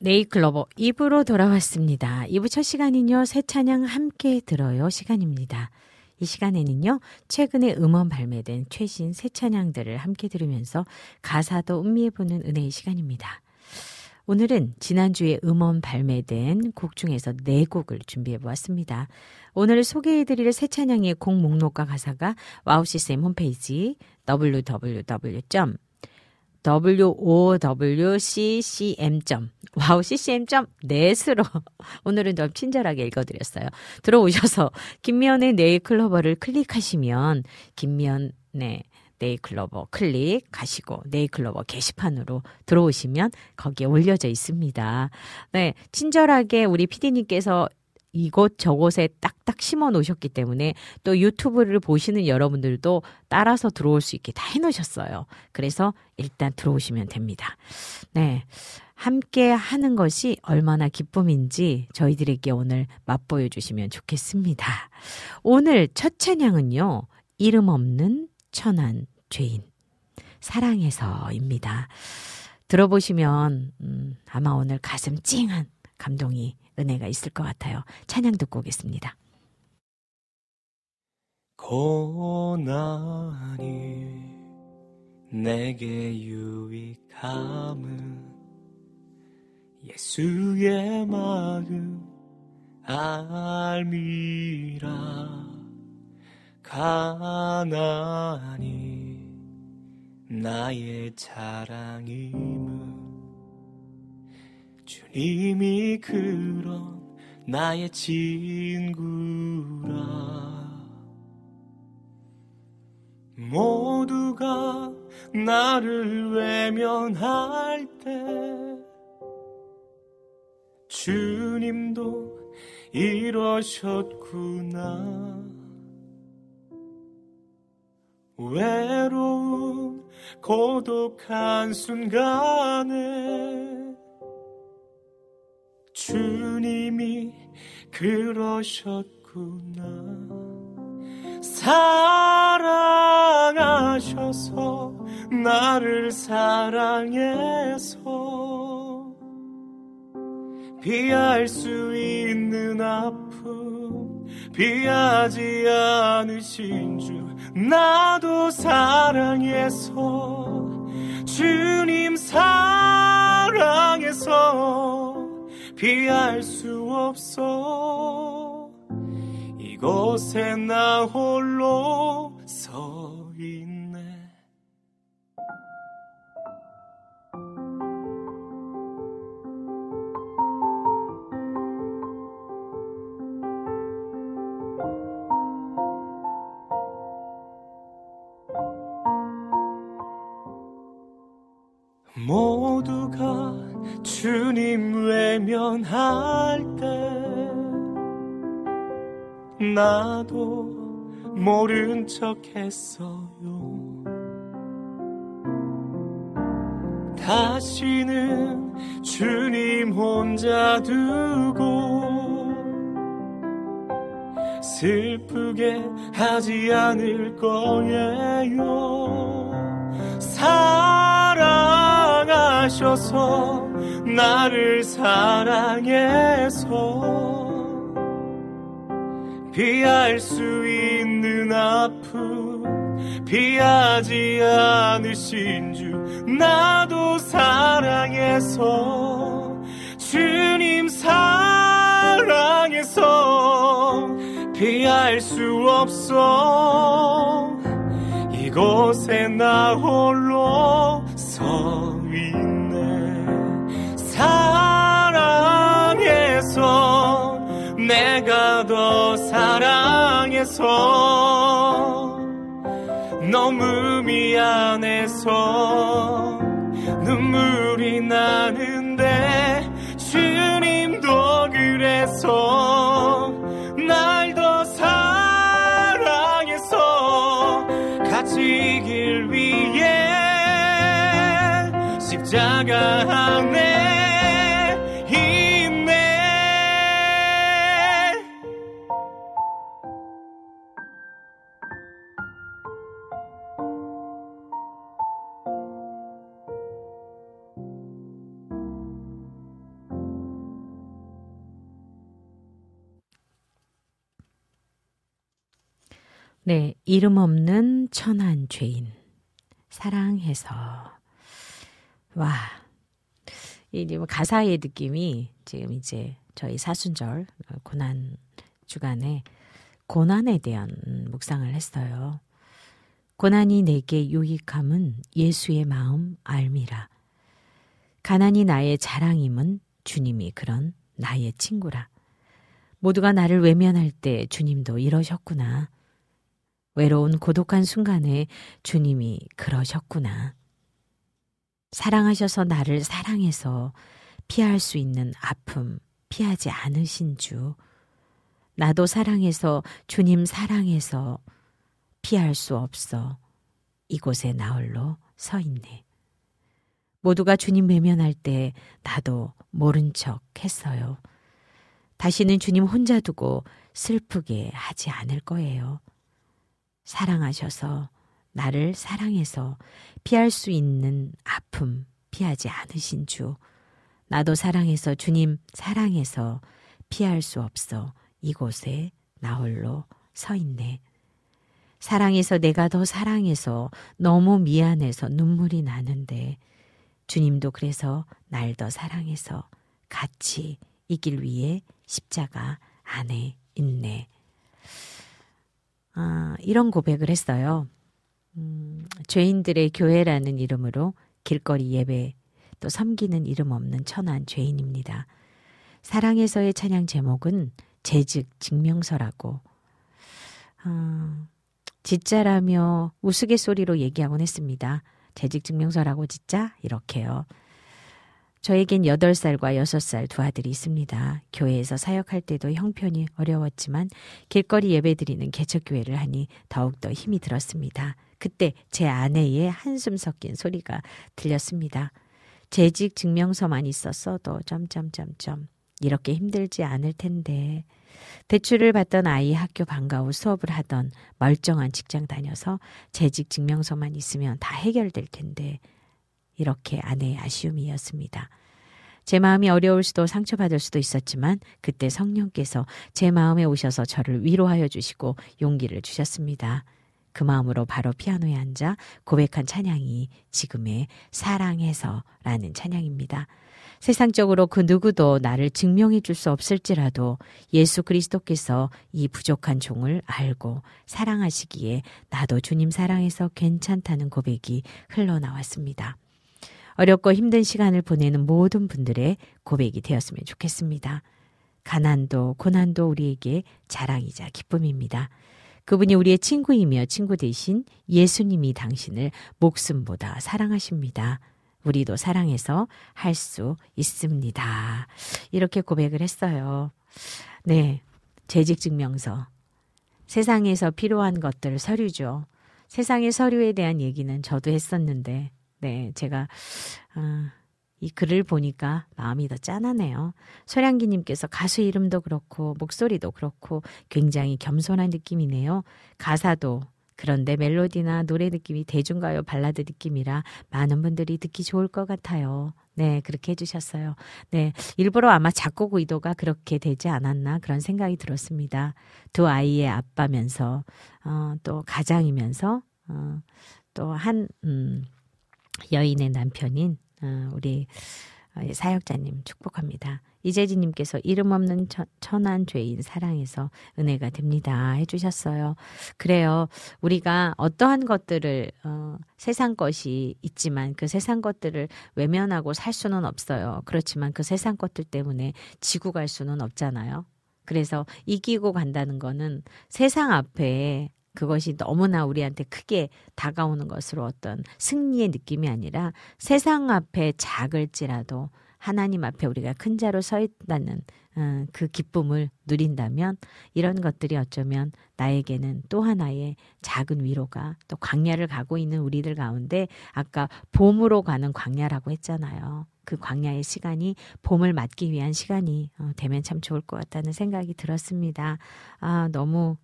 네. 네이클로버 2부로 돌아왔습니다. 2부 첫 시간은요, 새 찬양 함께 들어요 시간입니다. 이 시간에는요, 최근에 음원 발매된 최신 새 찬양들을 함께 들으면서 가사도 음미해보는 은혜의 시간입니다. 오늘은 지난주에 음원 발매된 곡 중에서 네 곡을 준비해 보았습니다. 오늘 소개해 드릴 새 찬양의 곡 목록과 가사가 와우CCM 홈페이지 www. Wowccm. wowccm.net으로 <laughs> 오늘은 좀 친절하게 읽어드렸어요. 들어오셔서 김미연의 네이클로버를 클릭하시면 김미연의 네이클로버 클릭하시고 네이클로버 게시판으로 들어오시면 거기에 올려져 있습니다. 네, 친절하게 우리 피디님께서 이곳 저곳에 딱딱 심어 놓으셨기 때문에 또 유튜브를 보시는 여러분들도 따라서 들어올 수 있게 다 해놓으셨어요. 그래서 일단 들어오시면 됩니다. 네. 함께 하는 것이 얼마나 기쁨인지 저희들에게 오늘 맛보여 주시면 좋겠습니다. 오늘 첫 찬양은요, 이름 없는 천한 죄인. 사랑해서입니다. 들어보시면, 음, 아마 오늘 가슴 찡한 감동이 은혜가 있을 것 같아요. 찬양 듣고 오겠습니다. 고난이 내게 유익함은 예수의 마음 알미라 가난이 나의 자랑임은 주님이 그런 나의 친구라. 모두가 나를 외면할 때 주님도 이러셨구나. 외로운 고독한 순간에 주님이 그러셨구나. 사랑하셔서 나를 사랑해서 피할 수 있는 아픔 피하지 않으신 주 나도 사랑해서 주님 사랑해서 피할 수 없어. 이곳에 나 홀로 서 있네. 모두가 주님 외면할 때 나도 모른 척 했어요. 다시는 주님 혼자 두고 슬프게 하지 않을 거예요. 사랑 하셔서 나를 사랑해서 피할 수 있는 아픔 피하지 않으신 주 나도 사랑해서 주님 사랑해서 피할 수 없어. 이곳에 나 홀로 서 사랑해서 내가 더 사랑해서 너무 미안해서 눈물이 나는데 주님도 그래서 네, 이름 없는 천한 죄인. 사랑해서. 와. 이뭐 가사의 느낌이 지금 이제 저희 사순절 고난 주간에 고난에 대한 묵상을 했어요. 고난이 내게 유익함은 예수의 마음 알미라. 가난이 나의 자랑임은 주님이 그런 나의 친구라. 모두가 나를 외면할 때 주님도 이러셨구나. 외로운 고독한 순간에 주님이 그러셨구나. 사랑하셔서 나를 사랑해서 피할 수 있는 아픔 피하지 않으신 주. 나도 사랑해서 주님 사랑해서 피할 수 없어 이곳에 나홀로 서 있네. 모두가 주님 외면할 때 나도 모른 척 했어요. 다시는 주님 혼자 두고 슬프게 하지 않을 거예요. 사랑하셔서 나를 사랑해서 피할 수 있는 아픔 피하지 않으신 주. 나도 사랑해서 주님 사랑해서 피할 수 없어 이곳에 나 홀로 서 있네. 사랑해서 내가 더 사랑해서 너무 미안해서 눈물이 나는데 주님도 그래서 날 더 사랑해서 같이 이길 위에 십자가 안에 있네. 아, 이런 고백을 했어요. 음, 죄인들의 교회라는 이름으로 길거리 예배 또 섬기는 이름 없는 천한 죄인입니다. 사랑에서의 찬양 제목은 재직 증명서라고 아, 진짜라며 우스갯소리로 얘기하곤 했습니다. 재직 증명서라고 진짜 이렇게요. 저에겐 8살과 6살 두 아들이 있습니다. 교회에서 사역할 때도 형편이 어려웠지만 길거리 예배드리는 개척교회를 하니 더욱더 힘이 들었습니다. 그때 제 아내의 한숨 섞인 소리가 들렸습니다. 재직 증명서만 있었어도 점점점점 이렇게 힘들지 않을 텐데 대출을 받던 아이 학교 방과 후 수업을 하던 멀쩡한 직장 다녀서 재직 증명서만 있으면 다 해결될 텐데 이렇게 아내의 아쉬움이었습니다. 제 마음이 어려울 수도 상처받을 수도 있었지만 그때 성령께서 제 마음에 오셔서 저를 위로하여 주시고 용기를 주셨습니다. 그 마음으로 바로 피아노에 앉아 고백한 찬양이 지금의 사랑해서라는 찬양입니다. 세상적으로 그 누구도 나를 증명해 줄 수 없을지라도 예수 그리스도께서 이 부족한 종을 알고 사랑하시기에 나도 주님 사랑해서 괜찮다는 고백이 흘러나왔습니다. 어렵고 힘든 시간을 보내는 모든 분들의 고백이 되었으면 좋겠습니다. 가난도 고난도 우리에게 자랑이자 기쁨입니다. 그분이 우리의 친구이며 친구 대신 예수님이 당신을 목숨보다 사랑하십니다. 우리도 사랑해서 할 수 있습니다. 이렇게 고백을 했어요. 네. 재직 증명서. 세상에서 필요한 것들 서류죠. 세상의 서류에 대한 얘기는 저도 했었는데, 네, 제가, 아, 이 글을 보니까 마음이 더 짠하네요. 소량기님께서 가수 이름도 그렇고, 목소리도 그렇고, 굉장히 겸손한 느낌이네요. 가사도 그런데 멜로디나 노래 느낌이 대중가요 발라드 느낌이라 많은 분들이 듣기 좋을 것 같아요. 네, 그렇게 해주셨어요. 네, 일부러 아마 작곡 의도가 그렇게 되지 않았나 그런 생각이 들었습니다. 두 아이의 아빠면서, 어, 또 가장이면서, 어, 또 한 음, 여인의 남편인 어, 우리 어, 사역자님 축복합니다. 이재진님께서 이름 없는 천한 죄인 사랑해서 은혜가 됩니다. 해주셨어요. 그래요. 우리가 어떠한 것들을, 어, 세상 것이 있지만 그 세상 것들을 외면하고 살 수는 없어요. 그렇지만 그 세상 것들 때문에 지고 갈 수는 없잖아요. 그래서 이기고 간다는 거는 세상 앞에 그것이 너무나 우리한테 크게 다가오는 것으로 어떤 승리의 느낌이 아니라 세상 앞에 작을지라도 하나님 앞에 우리가 큰 자로 서 있다는 어, 그 기쁨을 누린다면 이런 것들이 어쩌면 나에게는 또 하나의 작은 위로가 또 광야를 가고 있는 우리들 가운데 아까 봄으로 가는 광야라고 했잖아요. 그 광야의 시간이 봄을 맞기 위한 시간이 어, 되면 참 좋을 것 같다는 생각이 들었습니다. 아, 너무,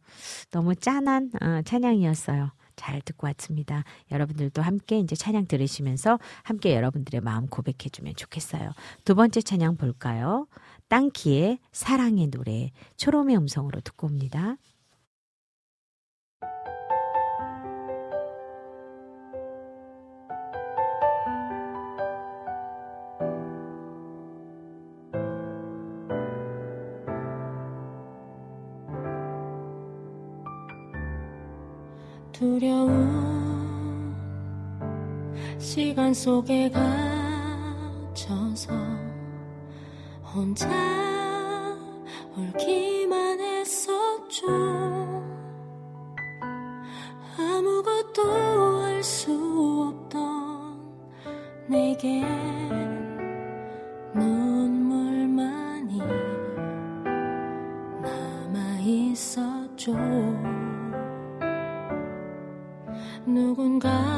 너무 짠한 어, 찬양이었어요. 잘 듣고 왔습니다. 여러분들도 함께 이제 찬양 들으시면서 함께 여러분들의 마음 고백해 주면 좋겠어요. 두 번째 찬양 볼까요? 땅키의 사랑의 노래 초롬의 음성으로 듣고 옵니다. 시간 속에 갇혀서 혼자 울기만 했었죠. 아무것도 할 수 없던 내게 눈물만이 남아 있었죠. 누군가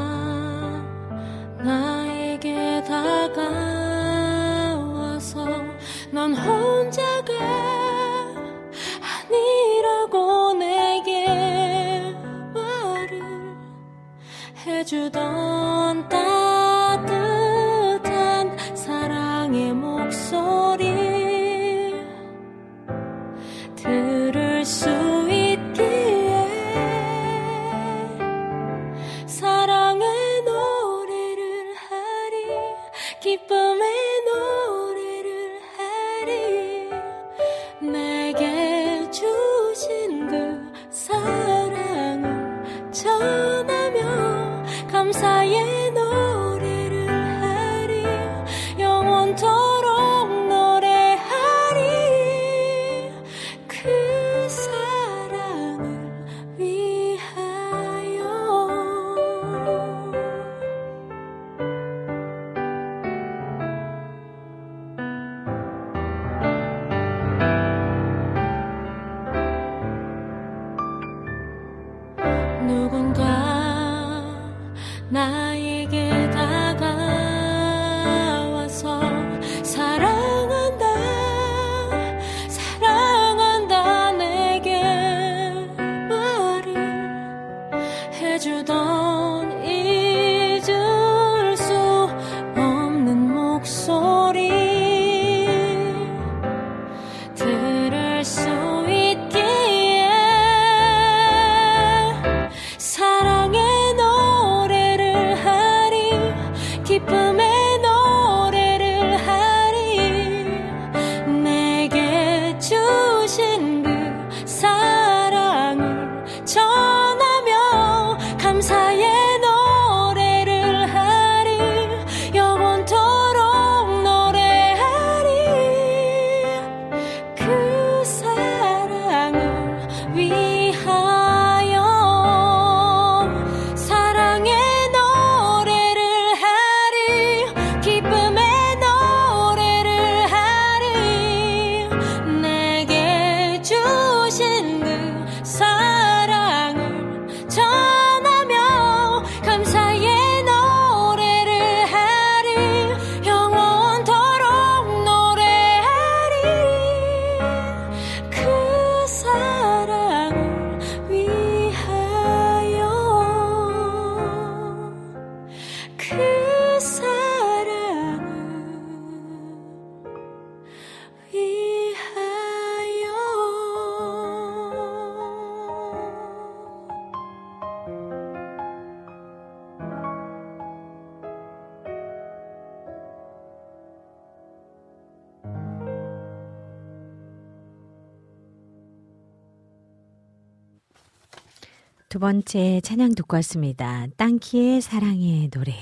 두 번째 찬양 듣고 왔습니다. 땅키의 사랑의 노래.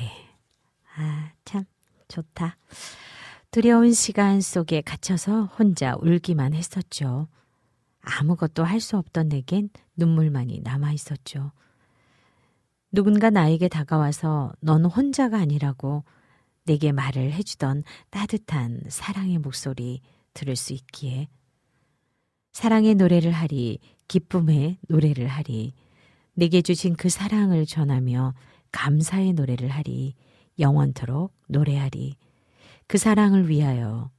아, 참 좋다. 두려운 시간 속에 갇혀서 혼자 울기만 했었죠. 아무것도 할 수 없던 내겐 눈물만이 남아 있었죠. 누군가 나에게 다가와서 넌 혼자가 아니라고 내게 말을 해주던 따뜻한 사랑의 목소리 들을 수 있기에 사랑의 노래를 하리, 기쁨의 노래를 하리, 내게 주신 그 사랑을 전하며 감사의 노래를 하리, 영원토록 노래하리, 그 사랑을 위하여.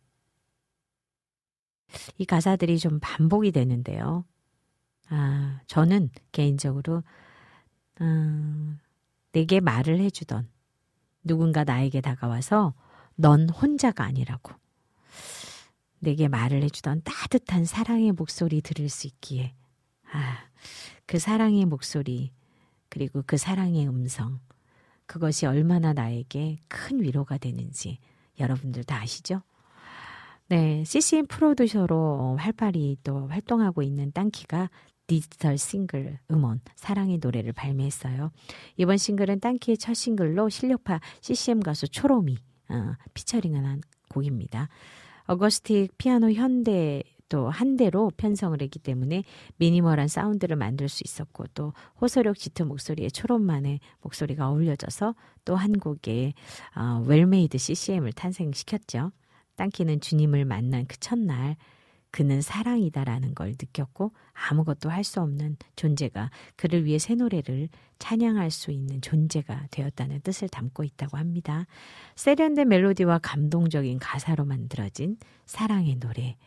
이 가사들이 좀 반복이 되는데요. 아, 저는 개인적으로, 음, 내게 말을 해주던 누군가 나에게 다가와서 넌 혼자가 아니라고. 내게 말을 해주던 따뜻한 사랑의 목소리 들을 수 있기에, 아, 그 사랑의 목소리, 그리고 그 사랑의 음성, 그것이 얼마나 나에게 큰 위로가 되는지 여러분들 다 아시죠? 네, CCM 프로듀서로 활발히 또 활동하고 있는 땅키가 디지털 싱글 음원 사랑의 노래를 발매했어요. 이번 싱글은 땅키의 첫 싱글로 실력파 CCM 가수 초롬이 어, featuring을 한 곡입니다. 어거스틱 피아노 한 대 또 한 대로 편성을 했기 때문에 minimal한 사운드를 만들 수 있었고 또 호소력 짙은 목소리에 초롬만의 목소리가 어울려져서 또 한 곡의 어, well-made CCM을 탄생시켰죠. 땅키는 주님을 만난 그 첫날 그는 사랑이다라는 걸 느꼈고 아무것도 할 수 없는 존재가 그를 위해 새 노래를 찬양할 수 있는 존재가 되었다는 뜻을 담고 있다고 합니다. 세련된 멜로디와 감동적인 가사로 만들어진 사랑의 노래.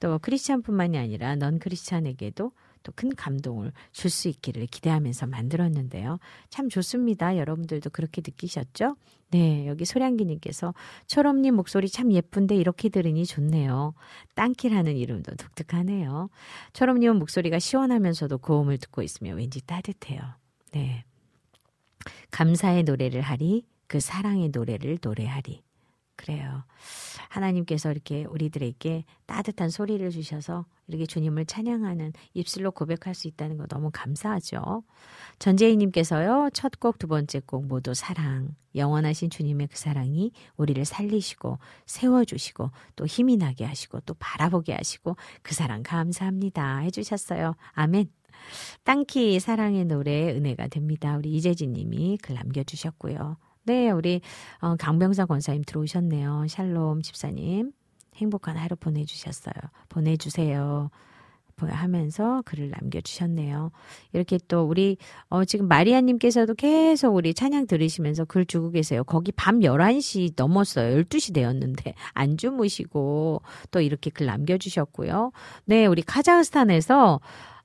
또 크리스찬뿐만이 아니라 넌 크리스찬에게도 또큰 감동을 줄 수 있기를 기대하면서 만들었는데요. 참 좋습니다. 여러분들도 그렇게 느끼셨죠? 네, 여기 소량기님께서 초롬님 목소리 참 예쁜데 이렇게 들으니 좋네요. 땅키라는 이름도 독특하네요. 초롬님은 목소리가 시원하면서도 고음을 듣고 있으면 왠지 따뜻해요. 네. 감사의 노래를 하리, 그 사랑의 노래를 노래하리. 그래요. 하나님께서 이렇게 우리들에게 따뜻한 소리를 주셔서 이렇게 주님을 찬양하는 입술로 고백할 수 있다는 거 너무 감사하죠. 전재희님께서요, 첫 곡, 두 번째 곡 모두 사랑, 영원하신 주님의 그 사랑이 우리를 살리시고, 세워주시고, 또 힘이 나게 하시고, 또 바라보게 하시고, 그 사랑 감사합니다. 해주셨어요. 아멘. 땅키 사랑의 노래 은혜가 됩니다. 우리 이재진 님이 글 남겨주셨고요. 네, 우리 어, 강병사 권사님 들어오셨네요. 샬롬 집사님. 행복한 하루 보내주셨어요. 보내주세요. 하면서 글을 남겨주셨네요. 이렇게 또 우리 어 지금 마리아님께서도 계속 우리 찬양 들으시면서 글 주고 계세요. 거기 밤 11시 넘었어요. 12시 되었는데 <laughs> 안 주무시고 또 이렇게 글 남겨주셨고요. 네, 우리 카자흐스탄에서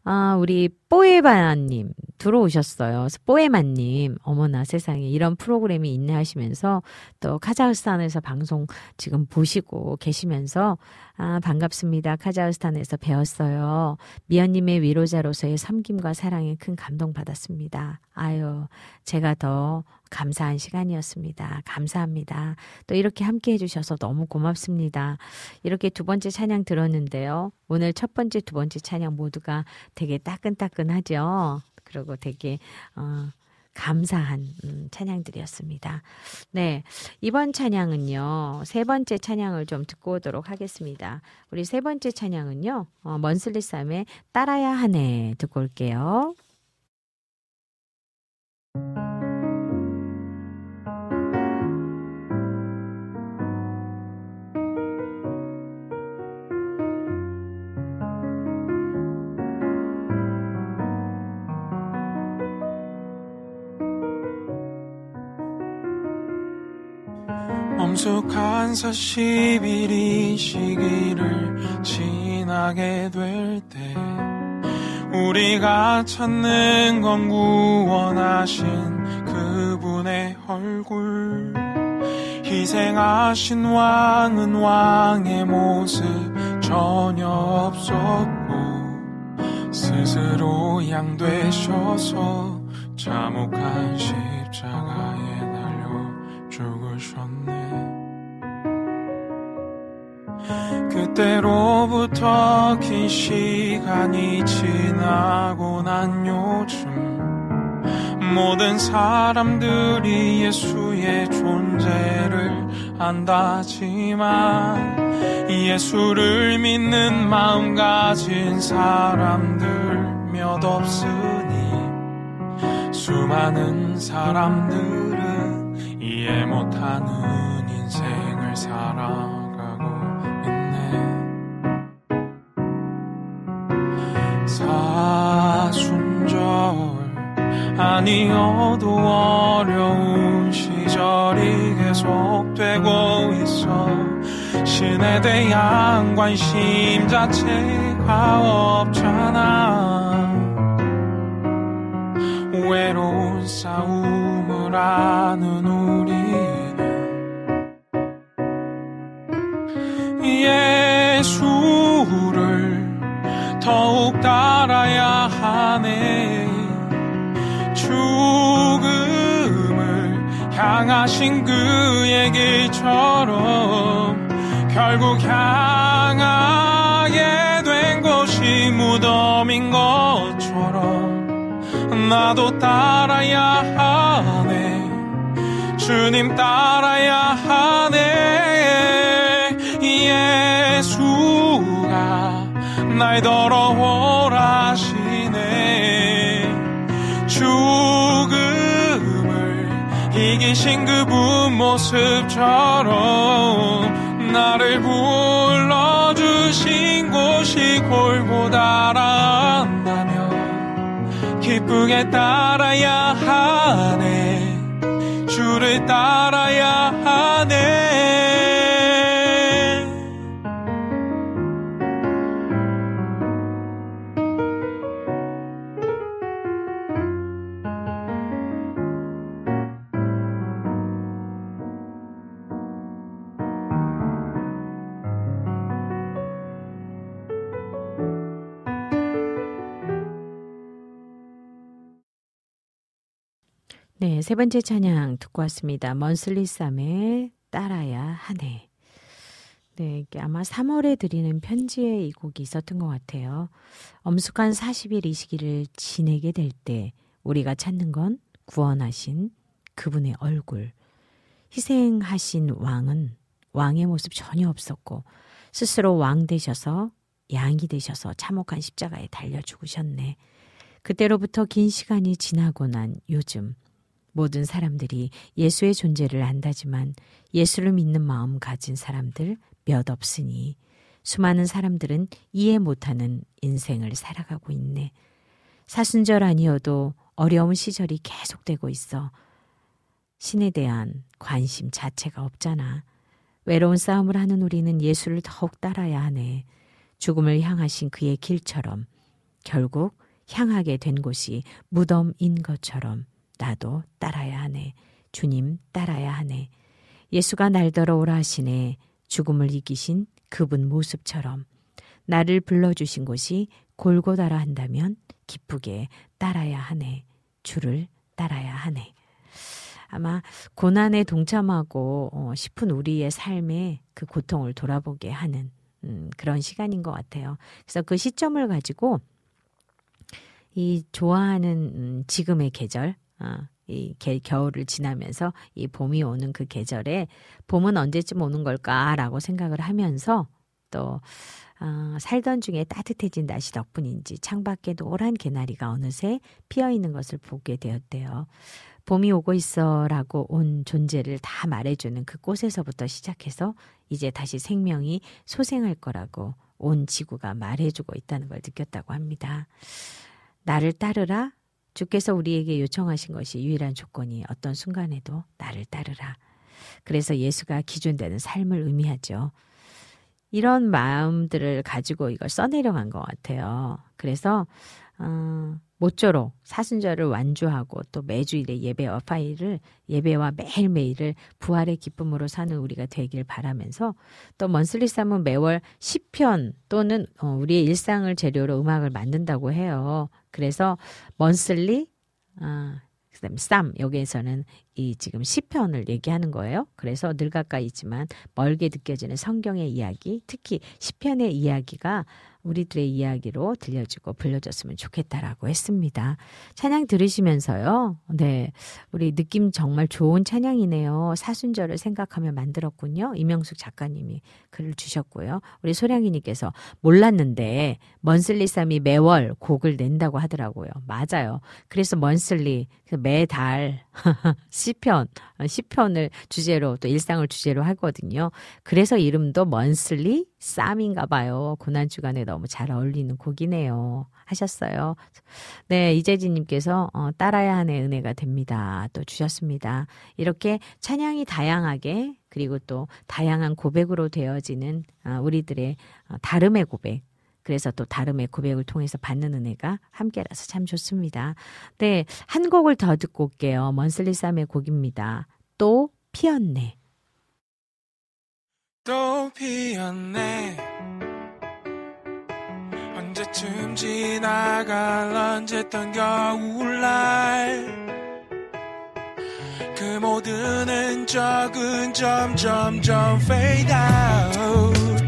아, 우리 뽀에바님 들어오셨어요. 뽀에마님, 어머나 세상에 이런 프로그램이 있네 하시면서 또 카자흐스탄에서 방송 지금 보시고 계시면서 아, 반갑습니다. 카자흐스탄에서 배웠어요. 미연님의 위로자로서의 섬김과 사랑에 큰 감동 받았습니다. 아유, 제가 더 감사한 시간이었습니다. 감사합니다. 또 이렇게 함께 해주셔서 너무 고맙습니다. 이렇게 두 번째 찬양 들었는데요. 오늘 첫 번째, 두 번째 찬양 모두가 되게 따끈따끈 하죠. 그리고 되게, 어, 감사한 음, 찬양들이었습니다. 네. 이번 찬양은요, 세 번째 찬양을 좀 듣고 오도록 하겠습니다. 우리 세 번째 찬양은요, 어, 먼슬리 쌈의 따라야 하네 듣고 올게요. 엄숙한 40일이 시기를 지나게 될 때 우리가 찾는 건 구원하신 그분의 얼굴. 희생하신 왕은 왕의 모습 전혀 없었고 스스로 양되셔서 자묵한 십자가 그때로부터 긴 시간이 지나고 난 요즘 모든 사람들이 예수의 존재를 안다지만 예수를 믿는 마음 가진 사람들 몇 없으니 수많은 사람들은 이해 못하는 인생을 살아 아니어도 어려운 시절이 계속되고 있어. 신에 대한 관심 자체가 없잖아. 외로운 싸움을 하는 우리는 예수를 더욱 따라야 하네 향하신 그의 길처럼 결국 향하게 된 곳이 무덤인 것처럼 나도 따라야 하네. 주님 따라야 하네. 예수가 날 더러워하 이기신 그분 모습처럼 나를 불러주신 곳이 골고다란다면 기쁘게 따라야 하네. 주를 따라야 하네 세 번째 찬양 듣고 왔습니다. 먼슬리 쌈의 따라야 하네. 네, 아마 3월에 드리는 편지에 이 곡이 있었던 것 같아요. 엄숙한 40일 이 시기를 지내게 될 때 우리가 찾는 건 구원하신 그분의 얼굴. 희생하신 왕은 왕의 모습 전혀 없었고 스스로 왕 되셔서 양이 되셔서 참혹한 십자가에 달려 죽으셨네. 그때로부터 긴 시간이 지나고 난 요즘 모든 사람들이 예수의 존재를 안다지만 예수를 믿는 마음 가진 사람들 몇 없으니 수많은 사람들은 이해 못하는 인생을 살아가고 있네. 사순절 아니어도 어려운 시절이 계속되고 있어. 신에 대한 관심 자체가 없잖아. 외로운 싸움을 하는 우리는 예수를 더욱 따라야 하네. 죽음을 향하신 그의 길처럼 결국 향하게 된 곳이 무덤인 것처럼 나도 따라야 하네. 주님 따라야 하네. 예수가 날더러 오라 하시네. 죽음을 이기신 그분 모습처럼 나를 불러주신 곳이 골고다라 한다면 기쁘게 따라야 하네. 주를 따라야 하네. 아마 고난에 동참하고 어, 싶은 우리의 삶의 그 고통을 돌아보게 하는 음, 그런 시간인 것 같아요. 그래서 그 시점을 가지고 이 좋아하는 음, 지금의 계절, 어, 이 개, 겨울을 지나면서 이 봄이 오는 그 계절에 봄은 언제쯤 오는 걸까라고 생각을 하면서 또 어, 살던 중에 따뜻해진 날씨 덕분인지 창밖에 노란 개나리가 어느새 피어 있는 것을 보게 되었대요. 봄이 오고 있어라고 온 존재를 다 말해주는 그 꽃에서부터 시작해서 이제 다시 생명이 소생할 거라고 온 지구가 말해주고 있다는 걸 느꼈다고 합니다. 나를 따르라. 주께서 우리에게 요청하신 것이 유일한 조건이 어떤 순간에도 나를 따르라. 그래서 예수가 기준되는 삶을 의미하죠. 이런 마음들을 가지고 이걸 써내려간 것 같아요. 그래서 어, 모쪼록 사순절을 완주하고 또 매주 일의 예배와 파일을 예배와 매일매일을 부활의 기쁨으로 사는 우리가 되길 바라면서 또 먼슬리 쌈은 매월 10편 또는 어, 우리의 일상을 재료로 음악을 만든다고 해요. 그래서 먼슬리 아, 그다음에 쌈 여기에서는 이 지금 시편을 얘기하는 거예요. 그래서 늘 가까이 있지만 멀게 느껴지는 성경의 이야기, 특히 시편의 이야기가 우리들의 이야기로 들려주고 불려졌으면 좋겠다라고 했습니다. 찬양 들으시면서요. 네. 우리 느낌 정말 좋은 찬양이네요. 사순절을 생각하며 만들었군요. 이명숙 작가님이 글을 주셨고요. 우리 소량이님께서 몰랐는데 먼슬리쌈이 매월 곡을 낸다고 하더라고요. 맞아요. 그래서 먼슬리 그 매달 <laughs> 시편 시편을 주제로 또 일상을 주제로 하거든요. 그래서 이름도 먼슬리 쌈인가 봐요. 고난 주간에 너무 잘 어울리는 곡이네요. 하셨어요. 네, 이재진님께서 어, 따라야 하는 은혜가 됩니다. 또 주셨습니다. 이렇게 찬양이 다양하게 그리고 또 다양한 고백으로 되어지는 어, 우리들의 어, 다름의 고백. 그래서 또 다름의 고백을 통해서 받는 은혜가 함께라서 참 좋습니다. 네, 한 곡을 더 듣고 올게요. 먼슬리 쌈의 곡입니다. 또 피었네. 또 피었네. 언제쯤 지나갈 언제던 겨울날. 그 모든 흔적은 점점점 fade out.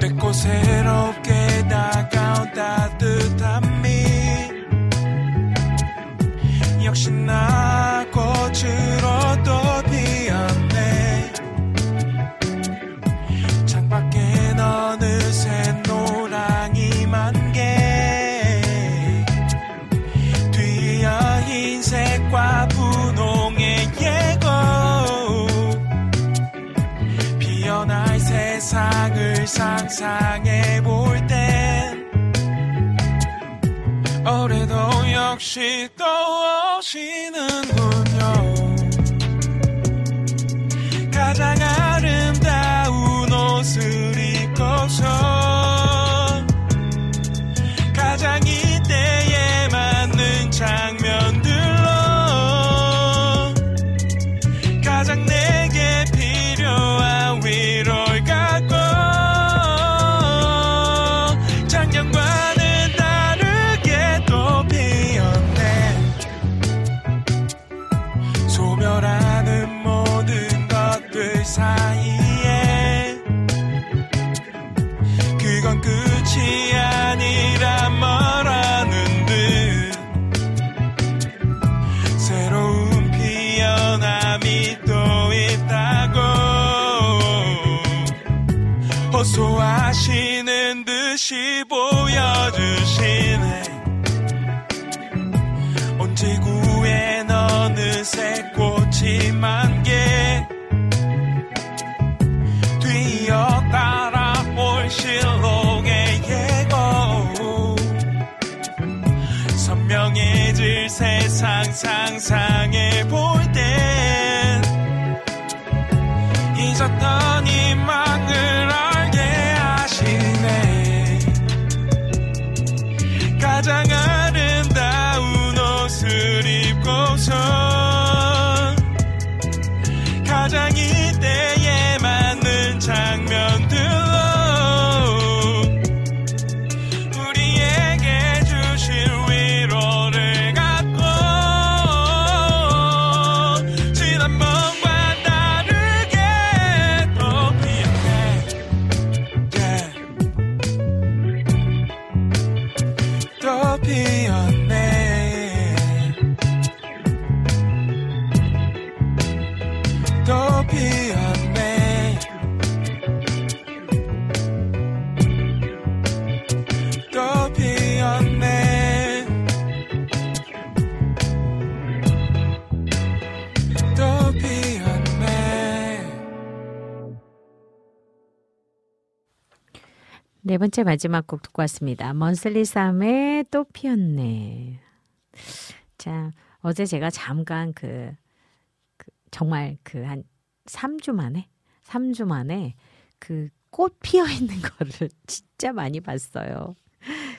뺏고 새롭게 다가온 따뜻함이. 역시나 꽃으로 또 피었네 어느새 노랑이 만 개. 뒤이어 흰색과 분홍의 예고. 피어날 세상을 상상해 볼 땐 올해도 역시 또 오시는군 듯이 보여주시네. 온 지구엔 어느새 꽃이 만개? 뒤이어 따라올 실록의 예고. 선명해질 세상 상상해 볼 네 번째 마지막 곡 듣고 왔습니다. 먼슬리 쌈에 또 피었네. 자, 어제 제가 잠깐 그, 그 정말 그 한 3주 만에, 3주 만에 그 꽃 피어 있는 <laughs> 거를 진짜 많이 봤어요.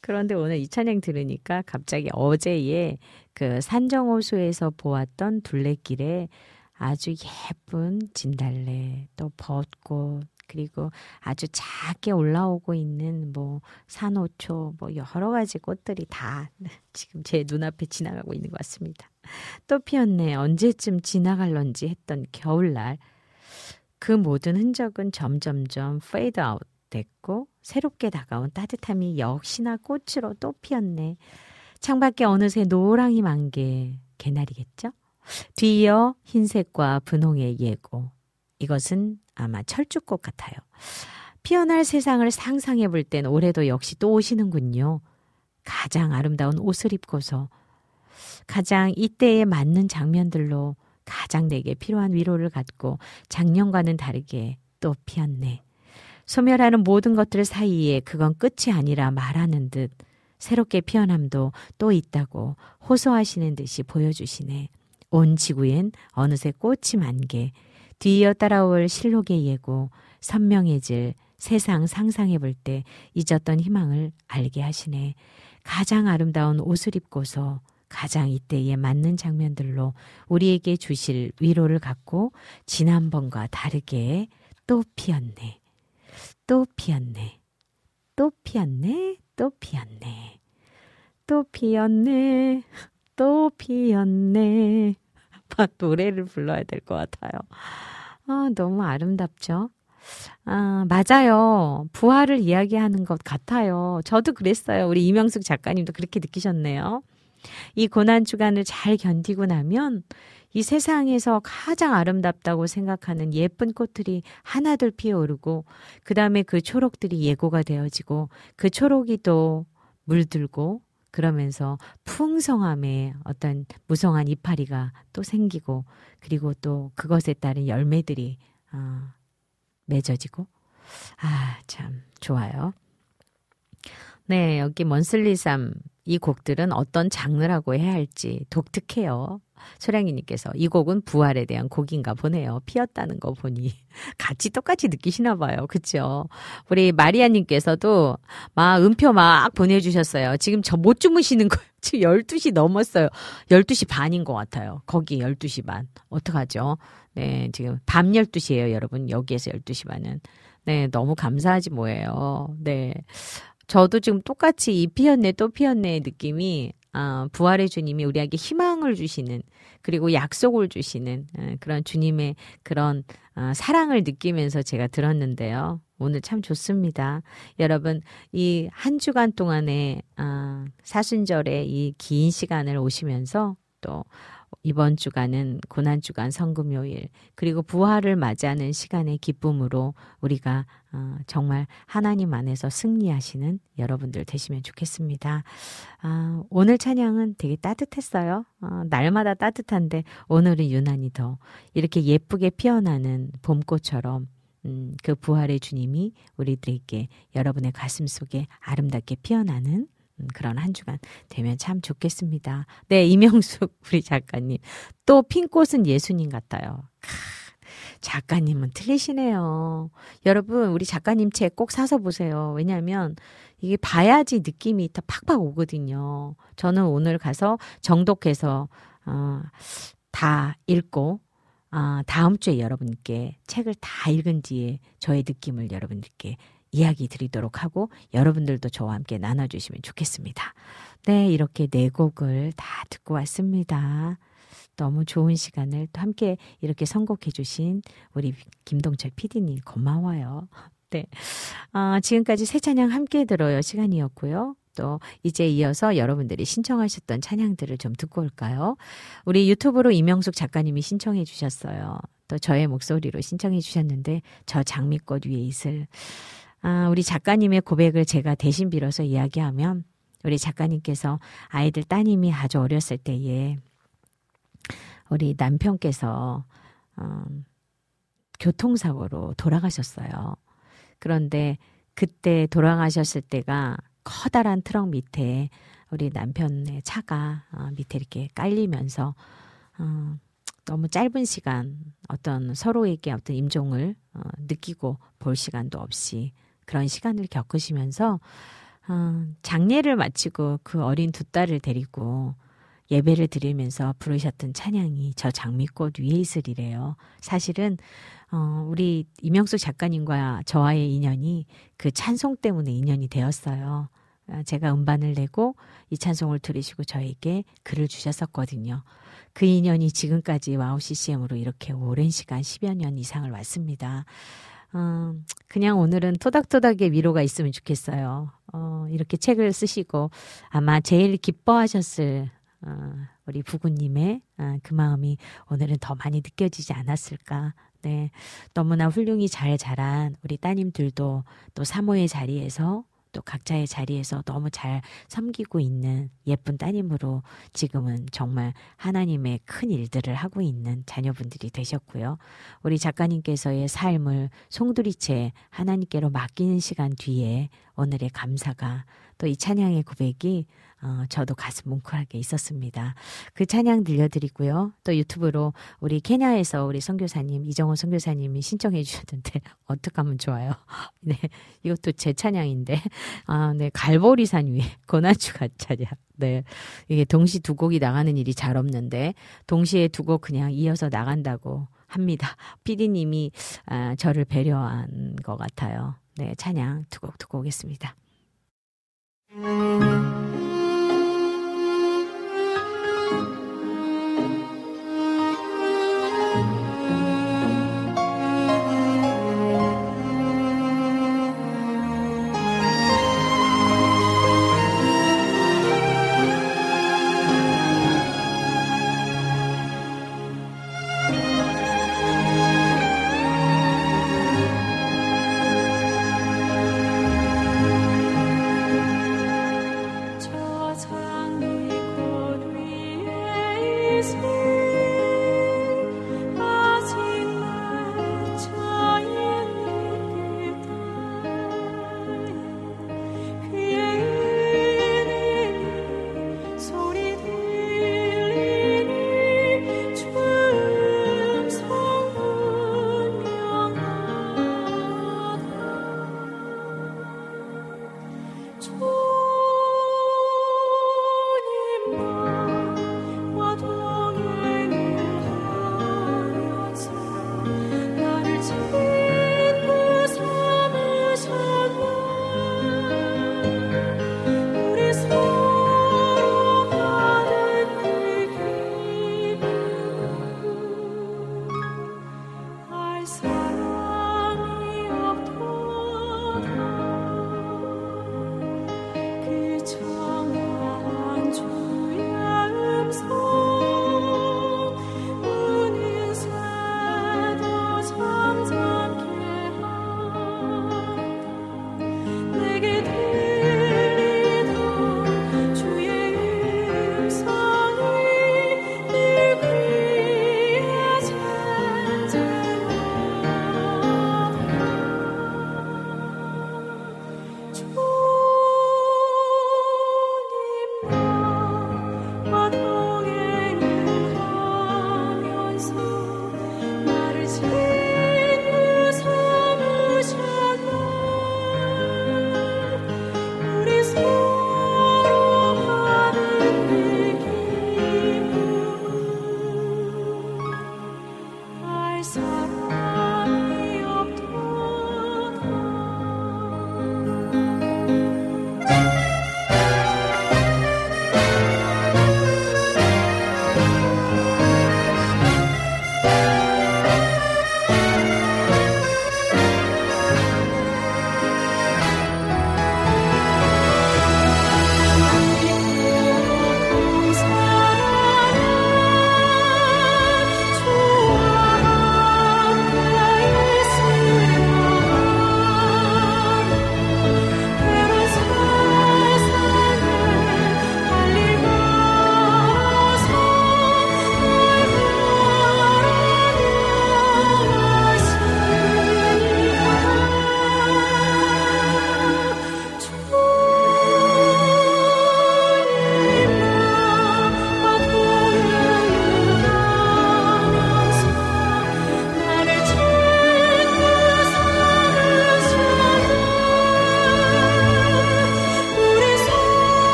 그런데 오늘 이 찬양 들으니까 갑자기 어제의 그 산정호수에서 보았던 둘레길에 아주 예쁜 진달래, 또 벚꽃, 그리고 아주 작게 올라오고 있는 뭐 산호초, 뭐 여러 가지 꽃들이 다 <laughs> 지금 제 눈앞에 지나가고 있는 것 같습니다. 또 피었네. 언제쯤 지나갈런지 했던 겨울날. 그 모든 흔적은 점점점 fade out 됐고 새롭게 다가온 따뜻함이 역시나 꽃으로 또 피었네. 창밖에 어느새 노랑이 만개 개나리겠죠? 뒤이어 흰색과 분홍의 예고. 이것은 아마 철쭉꽃 같아요. 피어날 세상을 상상해 볼 땐 올해도 역시 또 오시는군요. 가장 아름다운 옷을 입고서 가장 이때에 맞는 장면들로 가장 내게 필요한 위로를 갖고 작년과는 다르게 또 피었네. 소멸하는 모든 것들 사이에 그건 끝이 아니라 말하는 듯 새롭게 피어남도 또 있다고 호소하시는 듯이 보여주시네. 온 지구엔 어느새 꽃이 만개, 뒤이어 따라올 실록의 예고, 선명해질 세상 상상해 볼 때 잊었던 희망을 알게 하시네. 가장 아름다운 옷을 입고서 가장 이때에 맞는 장면들로 우리에게 주실 위로를 갖고 지난번과 다르게 또 피었네. 또 피었네. 또 피었네. 또 피었네. 또 피었네. 또 피었네. <laughs> 노래를 불러야 될 것 같아요. 아, 너무 아름답죠? 아, 맞아요. 부활을 이야기하는 것 같아요. 저도 그랬어요. 우리 이명숙 작가님도 그렇게 느끼셨네요. 이 고난 주간을 잘 견디고 나면 이 세상에서 가장 아름답다고 생각하는 예쁜 꽃들이 하나둘 피어오르고 그 다음에 그 초록들이 예고가 되어지고 그 초록이 또 물들고 그러면서 풍성함에 어떤 무성한 이파리가 또 생기고 그리고 또 그것에 따른 열매들이 어, 맺어지고 아 참 좋아요. 네 여기 먼슬리삼 이 곡들은 어떤 장르라고 해야 할지 독특해요. 소량이님께서 이 곡은 부활에 대한 곡인가 보네요. 피었다는 거 보니 <laughs> 같이 똑같이 느끼시나 봐요. 그쵸? 우리 마리아님께서도 막 음표 막 보내주셨어요. 지금 저 못 주무시는 거예요. <laughs> 지금 12시 넘었어요. 12시 반인 것 같아요. 거기 12시 반. 어떡하죠? 네, 지금 밤 12시예요, 여러분. 여기에서 12시 반은. 네, 너무 감사하지 뭐예요. 네. 저도 지금 똑같이 이 피었네 또 피었네 느낌이 아, 부활의 주님이 우리에게 희망을 주시는 그리고 약속을 주시는 아, 그런 주님의 그런 아, 사랑을 느끼면서 제가 들었는데요. 오늘 참 좋습니다. 여러분 이 한 주간 동안에 아, 사순절의 이 긴 시간을 오시면서 또 이번 주간은 고난주간 성금요일 그리고 부활을 맞이하는 시간의 기쁨으로 우리가 어, 정말 하나님 안에서 승리하시는 여러분들 되시면 좋겠습니다. 아, 오늘 찬양은 되게 따뜻했어요. 어, 날마다 따뜻한데 오늘은 유난히 더 이렇게 예쁘게 피어나는 봄꽃처럼 음, 그 부활의 주님이 우리들에게 여러분의 가슴 속에 아름답게 피어나는 음, 그런 한 주간 되면 참 좋겠습니다. 네, 이명숙 <laughs> 우리 작가님. 또 핀꽃은 예수님 같아요. 작가님은 틀리시네요. 여러분, 우리 작가님 책 꼭 사서 보세요. 왜냐하면 이게 봐야지 느낌이 더 팍팍 오거든요. 저는 오늘 가서 정독해서, 어, 다 읽고, 어, 다음 주에 여러분께 책을 다 읽은 뒤에 저의 느낌을 여러분들께 이야기 드리도록 하고 여러분들도 저와 함께 나눠주시면 좋겠습니다. 네, 이렇게 네 곡을 다 듣고 왔습니다. 너무 좋은 시간을 또 함께 이렇게 선곡해 주신 우리 김동철 PD님 고마워요. <laughs> 네. 아, 지금까지 새 찬양 함께 들어요 시간이었고요. 또 이제 이어서 여러분들이 신청하셨던 찬양들을 좀 듣고 올까요? 우리 유튜브로 이명숙 작가님이 신청해 주셨어요. 또 저의 목소리로 신청해 주셨는데 저 장미꽃 위에 있을 아, 우리 작가님의 고백을 제가 대신 빌어서 이야기하면 우리 작가님께서 아이들 따님이 아주 어렸을 때에 우리 남편께서 어, 교통사고로 돌아가셨어요. 그런데 그때 돌아가셨을 때가 커다란 트럭 밑에 우리 남편의 차가 어, 밑에 이렇게 깔리면서 어, 너무 짧은 시간 어떤 서로에게 어떤 임종을 어, 느끼고 볼 시간도 없이 그런 시간을 겪으시면서 어, 장례를 마치고 그 어린 두 딸을 데리고 예배를 드리면서 부르셨던 찬양이 저 장미꽃 위에 있으리래요. 사실은 어, 우리 이명수 작가님과 저와의 인연이 그 찬송 때문에 인연이 되었어요. 아, 제가 음반을 내고 이 찬송을 들으시고 저에게 글을 주셨었거든요. 그 인연이 지금까지 WOW CCM으로 이렇게 오랜 시간 10여 년 이상을 왔습니다. 어, 그냥 오늘은 토닥토닥의 위로가 있으면 좋겠어요. 어, 이렇게 책을 쓰시고 아마 제일 기뻐하셨을 어, 우리 부군님의 어, 그 마음이 오늘은 더 많이 느껴지지 않았을까. 네. 너무나 훌륭히 잘 자란 우리 따님들도 또 사모의 자리에서 또 각자의 자리에서 너무 잘 섬기고 있는 예쁜 따님으로 지금은 정말 하나님의 큰 일들을 하고 있는 자녀분들이 되셨고요. 우리 작가님께서의 삶을 송두리째 하나님께로 맡기는 시간 뒤에 오늘의 감사가 또 이 찬양의 고백이 어, 저도 가슴 뭉클하게 있었습니다. 그 찬양 들려드리고요. 또 유튜브로 우리 케냐에서 우리 선교사님 이정호 선교사님이 신청해 주셨는데 <laughs> 어떻게 하면 좋아요? <laughs> 네, 이것도 제 찬양인데 아, 네 갈보리산 위에 <laughs> 고난주가 찬양. 네, 이게 동시 두 곡이 나가는 일이 잘 없는데 동시에 두 곡 그냥 이어서 나간다고 합니다. 피디님이 아, 저를 배려한 것 같아요. 네, 찬양 두 곡 듣고 오겠습니다.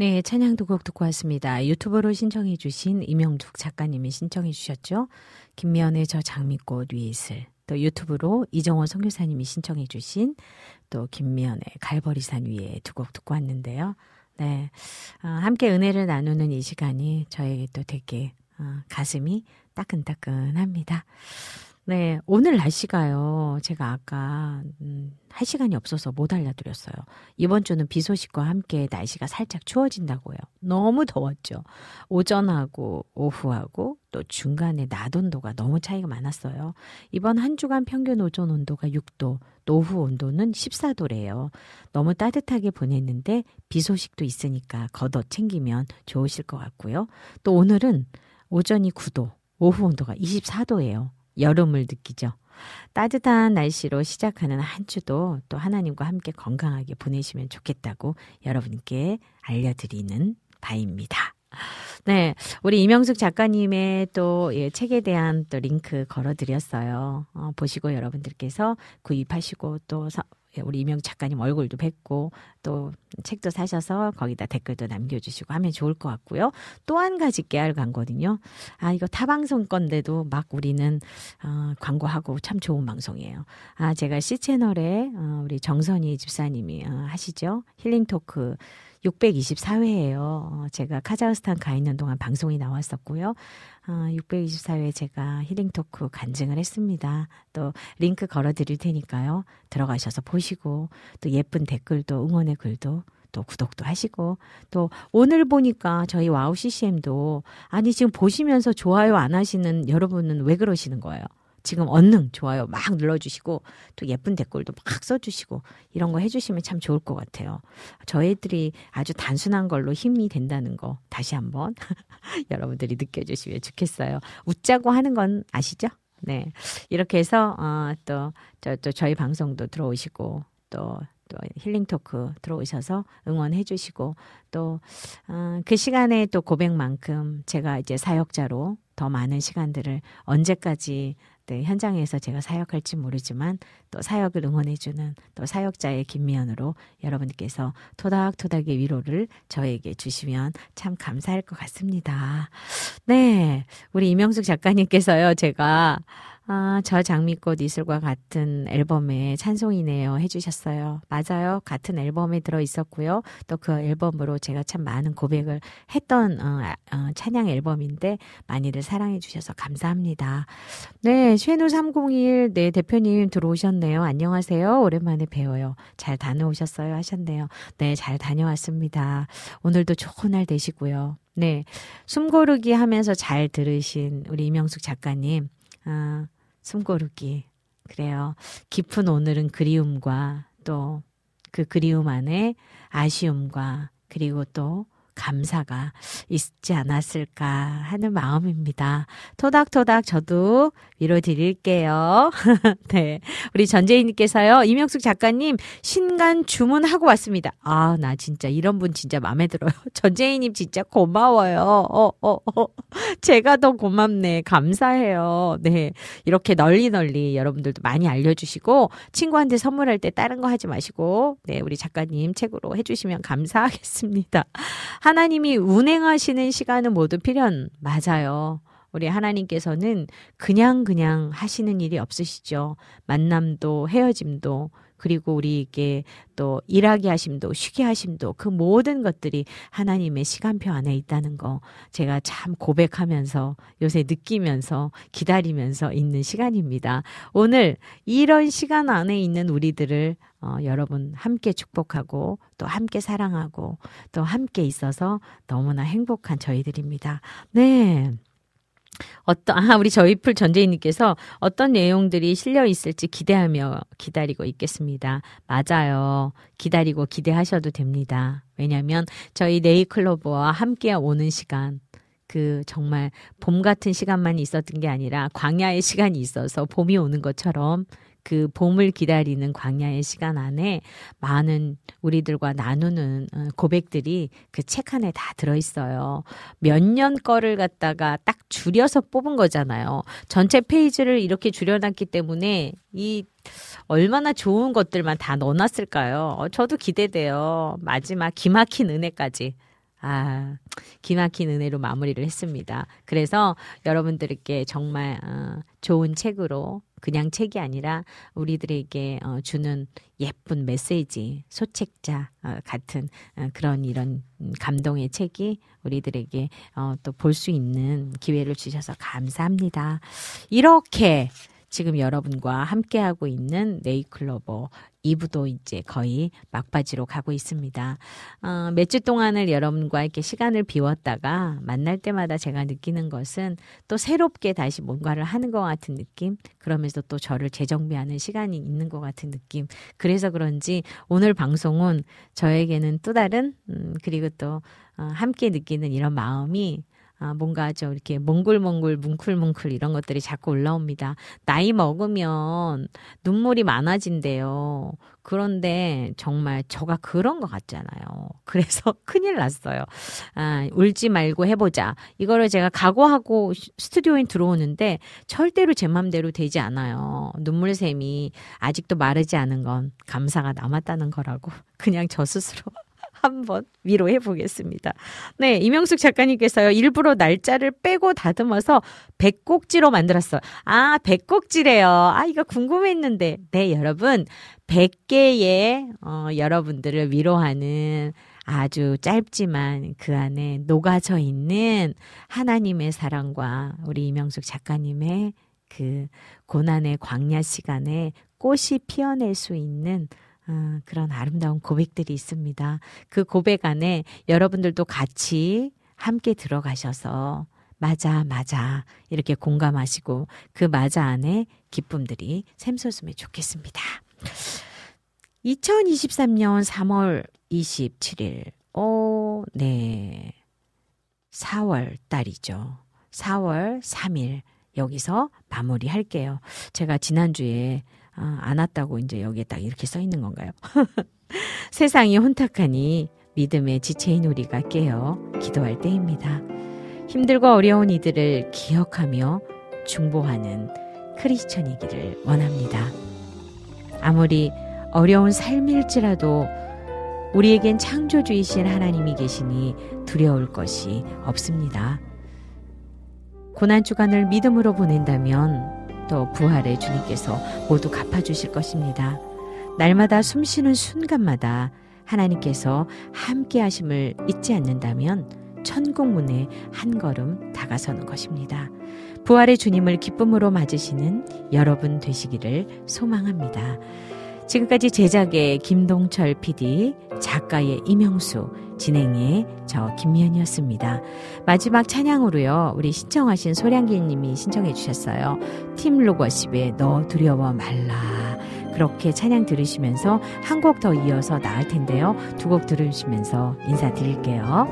네, 찬양도 곡 듣고 왔습니다. 유튜브로 신청해 주신 이명숙 작가님이 신청해 주셨죠. 김미연의 저 장미꽃 위에 있을 또 유튜브로 이정원 선교사님이 신청해 주신 또 김미연의 갈보리산 위에 두 곡 듣고 왔는데요. 네, 어, 함께 은혜를 나누는 이 시간이 저에게 또 되게 어, 가슴이 따끈따끈합니다. 네, 오늘 날씨가요. 제가 아까 음, 할 시간이 없어서 못 알려드렸어요. 이번 주는 비 소식과 함께 날씨가 살짝 추워진다고요. 너무 더웠죠. 오전하고 오후하고 또 중간에 낮 온도가 너무 차이가 많았어요. 이번 한 주간 평균 오전 온도가 6도, 오후 온도는 14도래요. 너무 따뜻하게 보냈는데 비 소식도 있으니까 걷어 챙기면 좋으실 것 같고요. 또 오늘은 오전이 9도, 오후 온도가 24도예요. 여름을 느끼죠. 따뜻한 날씨로 시작하는 한 주도 또 하나님과 함께 건강하게 보내시면 좋겠다고 여러분께 알려드리는 바입니다. 네, 우리 이명숙 작가님의 또 예, 책에 대한 또 링크 걸어드렸어요. 어, 보시고 여러분들께서 구입하시고 또 서, 예, 우리 이명 작가님 얼굴도 뵙고 또 책도 사셔서 거기다 댓글도 남겨주시고 하면 좋을 것 같고요. 또 한 가지 깨알 광거든요. 아 이거 타방송 건데도 막 우리는 어, 광고하고 참 좋은 방송이에요. 아 제가 C 채널에 어, 우리 정선희 집사님이 어, 하시죠 healing talk. 624회예요. 어, 제가 카자흐스탄 가 있는 동안 방송이 나왔었고요. 624회 어, 제가 healing talk 간증을 했습니다. 또 링크 걸어 드릴 테니까요. 들어가셔서 보시고 또 예쁜 댓글도 응원의 글도 또 구독도 하시고 또 오늘 보니까 저희 WOW CCM도 아니 지금 보시면서 좋아요 안 하시는 여러분은 왜 그러시는 거예요? 지금 언능 좋아요 막 눌러주시고 또 예쁜 댓글도 막 써주시고 이런 거 해주시면 참 좋을 것 같아요. 저희들이 아주 단순한 걸로 힘이 된다는 거 다시 한번 <laughs> 여러분들이 느껴주시면 좋겠어요. 웃자고 하는 건 아시죠? 네. 이렇게 해서, 어, 또, 저, 또 저희 방송도 들어오시고, 또, 또 힐링 토크 들어오셔서 응원해 주시고, 또, 어, 그 시간에 또 고백만큼 제가 이제 사역자로 더 많은 시간들을 언제까지 네, 현장에서 제가 사역할지 모르지만 또 사역을 응원해주는 또 사역자의 김미연으로 여러분께서 토닥토닥의 위로를 저에게 주시면 참 감사할 것 같습니다. 네. 우리 이명숙 작가님께서요, 제가 아, 저 장미꽃 이슬과 같은 앨범에 찬송이네요 해주셨어요. 맞아요. 같은 앨범에 들어 있었고요. 또 그 앨범으로 제가 참 많은 고백을 했던 어, 아, 어, 찬양 앨범인데 많이들 사랑해 주셔서 감사합니다. 네, 쉐누 301 네, 대표님 들어오셨네요. 안녕하세요. 오랜만에 뵈어요. 잘 다녀오셨어요 하셨네요. 네, 잘 다녀왔습니다. 오늘도 좋은 날 되시고요. 네, 숨고르기 하면서 잘 들으신 우리 이명숙 작가님. 아, 숨고르기. 그래요. 깊은 오늘은 그리움과 또 그 그리움 안에 아쉬움과 그리고 또 감사가 있지 않았을까 하는 마음입니다. 토닥토닥 저도 위로 드릴게요. <laughs> 네. 우리 전재희님께서요, 이명숙 작가님, 신간 주문하고 왔습니다. 아, 나 진짜 이런 분 진짜 마음에 들어요. <laughs> 전재희님 진짜 고마워요. 어, 어, 어. 제가 더 고맙네. 감사해요. 네. 이렇게 널리 널리 여러분들도 많이 알려주시고, 친구한테 선물할 때 다른 거 하지 마시고, 네. 우리 작가님 책으로 해주시면 감사하겠습니다. 하나님이 운행하시는 시간은 모두 필연 맞아요. 우리 하나님께서는 그냥 그냥 하시는 일이 없으시죠. 만남도 헤어짐도 그리고 우리에게 또 일하게 하심도 쉬게 하심도 그 모든 것들이 하나님의 시간표 안에 있다는 거 제가 참 고백하면서 요새 느끼면서 기다리면서 있는 시간입니다. 오늘 이런 시간 안에 있는 우리들을 어, 여러분 함께 축복하고 또 함께 사랑하고 또 함께 있어서 너무나 행복한 저희들입니다. 네. 어떤 아 우리 저희풀 전재희님께서 어떤 내용들이 실려 있을지 기대하며 기다리고 있겠습니다. 맞아요. 기다리고 기대하셔도 됩니다. 왜냐하면 저희 네이클로버와 함께 오는 시간 그 정말 봄 같은 시간만 있었던 게 아니라 광야의 시간이 있어서 봄이 오는 것처럼 그 봄을 기다리는 광야의 시간 안에 많은 우리들과 나누는 어, 고백들이 그 책 안에 다 들어있어요. 몇 년 거를 갖다가 딱 줄여서 뽑은 거잖아요. 전체 페이지를 이렇게 줄여놨기 때문에 이 얼마나 좋은 것들만 다 넣어놨을까요? 어, 저도 기대돼요. 마지막 기막힌 은혜까지. 아, 기막힌 은혜로 마무리를 했습니다. 그래서 여러분들께 정말 어, 좋은 책으로 그냥 책이 아니라 우리들에게 어, 주는 예쁜 메시지, 소책자 어, 같은 어, 그런 이런 감동의 책이 우리들에게 어, 또 볼 수 있는 기회를 주셔서 감사합니다. 이렇게 지금 여러분과 함께하고 있는 네이클로버 2부도 이제 거의 막바지로 가고 있습니다. 어, 몇 주 동안을 여러분과 이렇게 시간을 비웠다가 만날 때마다 제가 느끼는 것은 또 새롭게 다시 뭔가를 하는 것 같은 느낌, 그러면서 또 저를 재정비하는 시간이 있는 것 같은 느낌. 그래서 그런지 오늘 방송은 저에게는 또 다른, 음, 그리고 또 어, 함께 느끼는 이런 마음이 아, 뭔가 좀 이렇게 몽글몽글 뭉클뭉클 이런 것들이 자꾸 올라옵니다. 나이 먹으면 눈물이 많아진대요. 그런데 정말 저가 그런 것 같잖아요. <laughs> 그래서 큰일 났어요. 아, 울지 말고 해보자. 이거를 제가 각오하고 스튜디오에 들어오는데 절대로 제 맘대로 되지 않아요. 눈물샘이 아직도 마르지 않은 건 감사가 남았다는 거라고 <laughs> 그냥 저 스스로 한번 위로해 보겠습니다. 네, 이명숙 작가님께서요, 일부러 날짜를 빼고 다듬어서 백곡지로 만들었어요. 아, 백곡지래요. 아, 이거 궁금했는데. 네, 여러분, 100개의, 어, 여러분들을 위로하는 아주 짧지만 그 안에 녹아져 있는 하나님의 사랑과 우리 이명숙 작가님의 그 고난의 광야 시간에 꽃이 피어낼 수 있는 아, 그런 아름다운 고백들이 있습니다. 그 고백 안에 여러분들도 같이 함께 들어가셔서 맞아, 맞아. 이렇게 공감하시고 그 맞아 안에 기쁨들이 샘솟으면 좋겠습니다. 2023년 3월 27일, 어, 네. 4월 달이죠. 4월 3일. 여기서 마무리 할게요. 제가 지난주에 아, 안 왔다고 이제 여기에 딱 이렇게 써 있는 건가요? <laughs> 세상이 혼탁하니 믿음의 지체인 우리가 깨어 기도할 때입니다. 힘들고 어려운 이들을 기억하며 중보하는 크리스천이기를 원합니다. 아무리 어려운 삶일지라도 우리에겐 창조주이신 하나님이 계시니 두려울 것이 없습니다. 고난주간을 믿음으로 보낸다면 또 부활의 주님께서 모두 갚아주실 것입니다. 날마다 숨 쉬는 순간마다 하나님께서 함께 하심을 잊지 않는다면 천국 문에 한 걸음 다가서는 것입니다. 부활의 주님을 기쁨으로 맞으시는 여러분 되시기를 소망합니다. 지금까지 제작의 김동철 PD, 작가의 이명수, 진행의 저 김미연이었습니다. 마지막 찬양으로요, 우리 신청하신 소량길 님이 신청해 주셨어요. 팀 로거십의 너 두려워 말라. 그렇게 찬양 들으시면서 한 곡 더 이어서 나을 텐데요. 두 곡 들으시면서 인사드릴게요.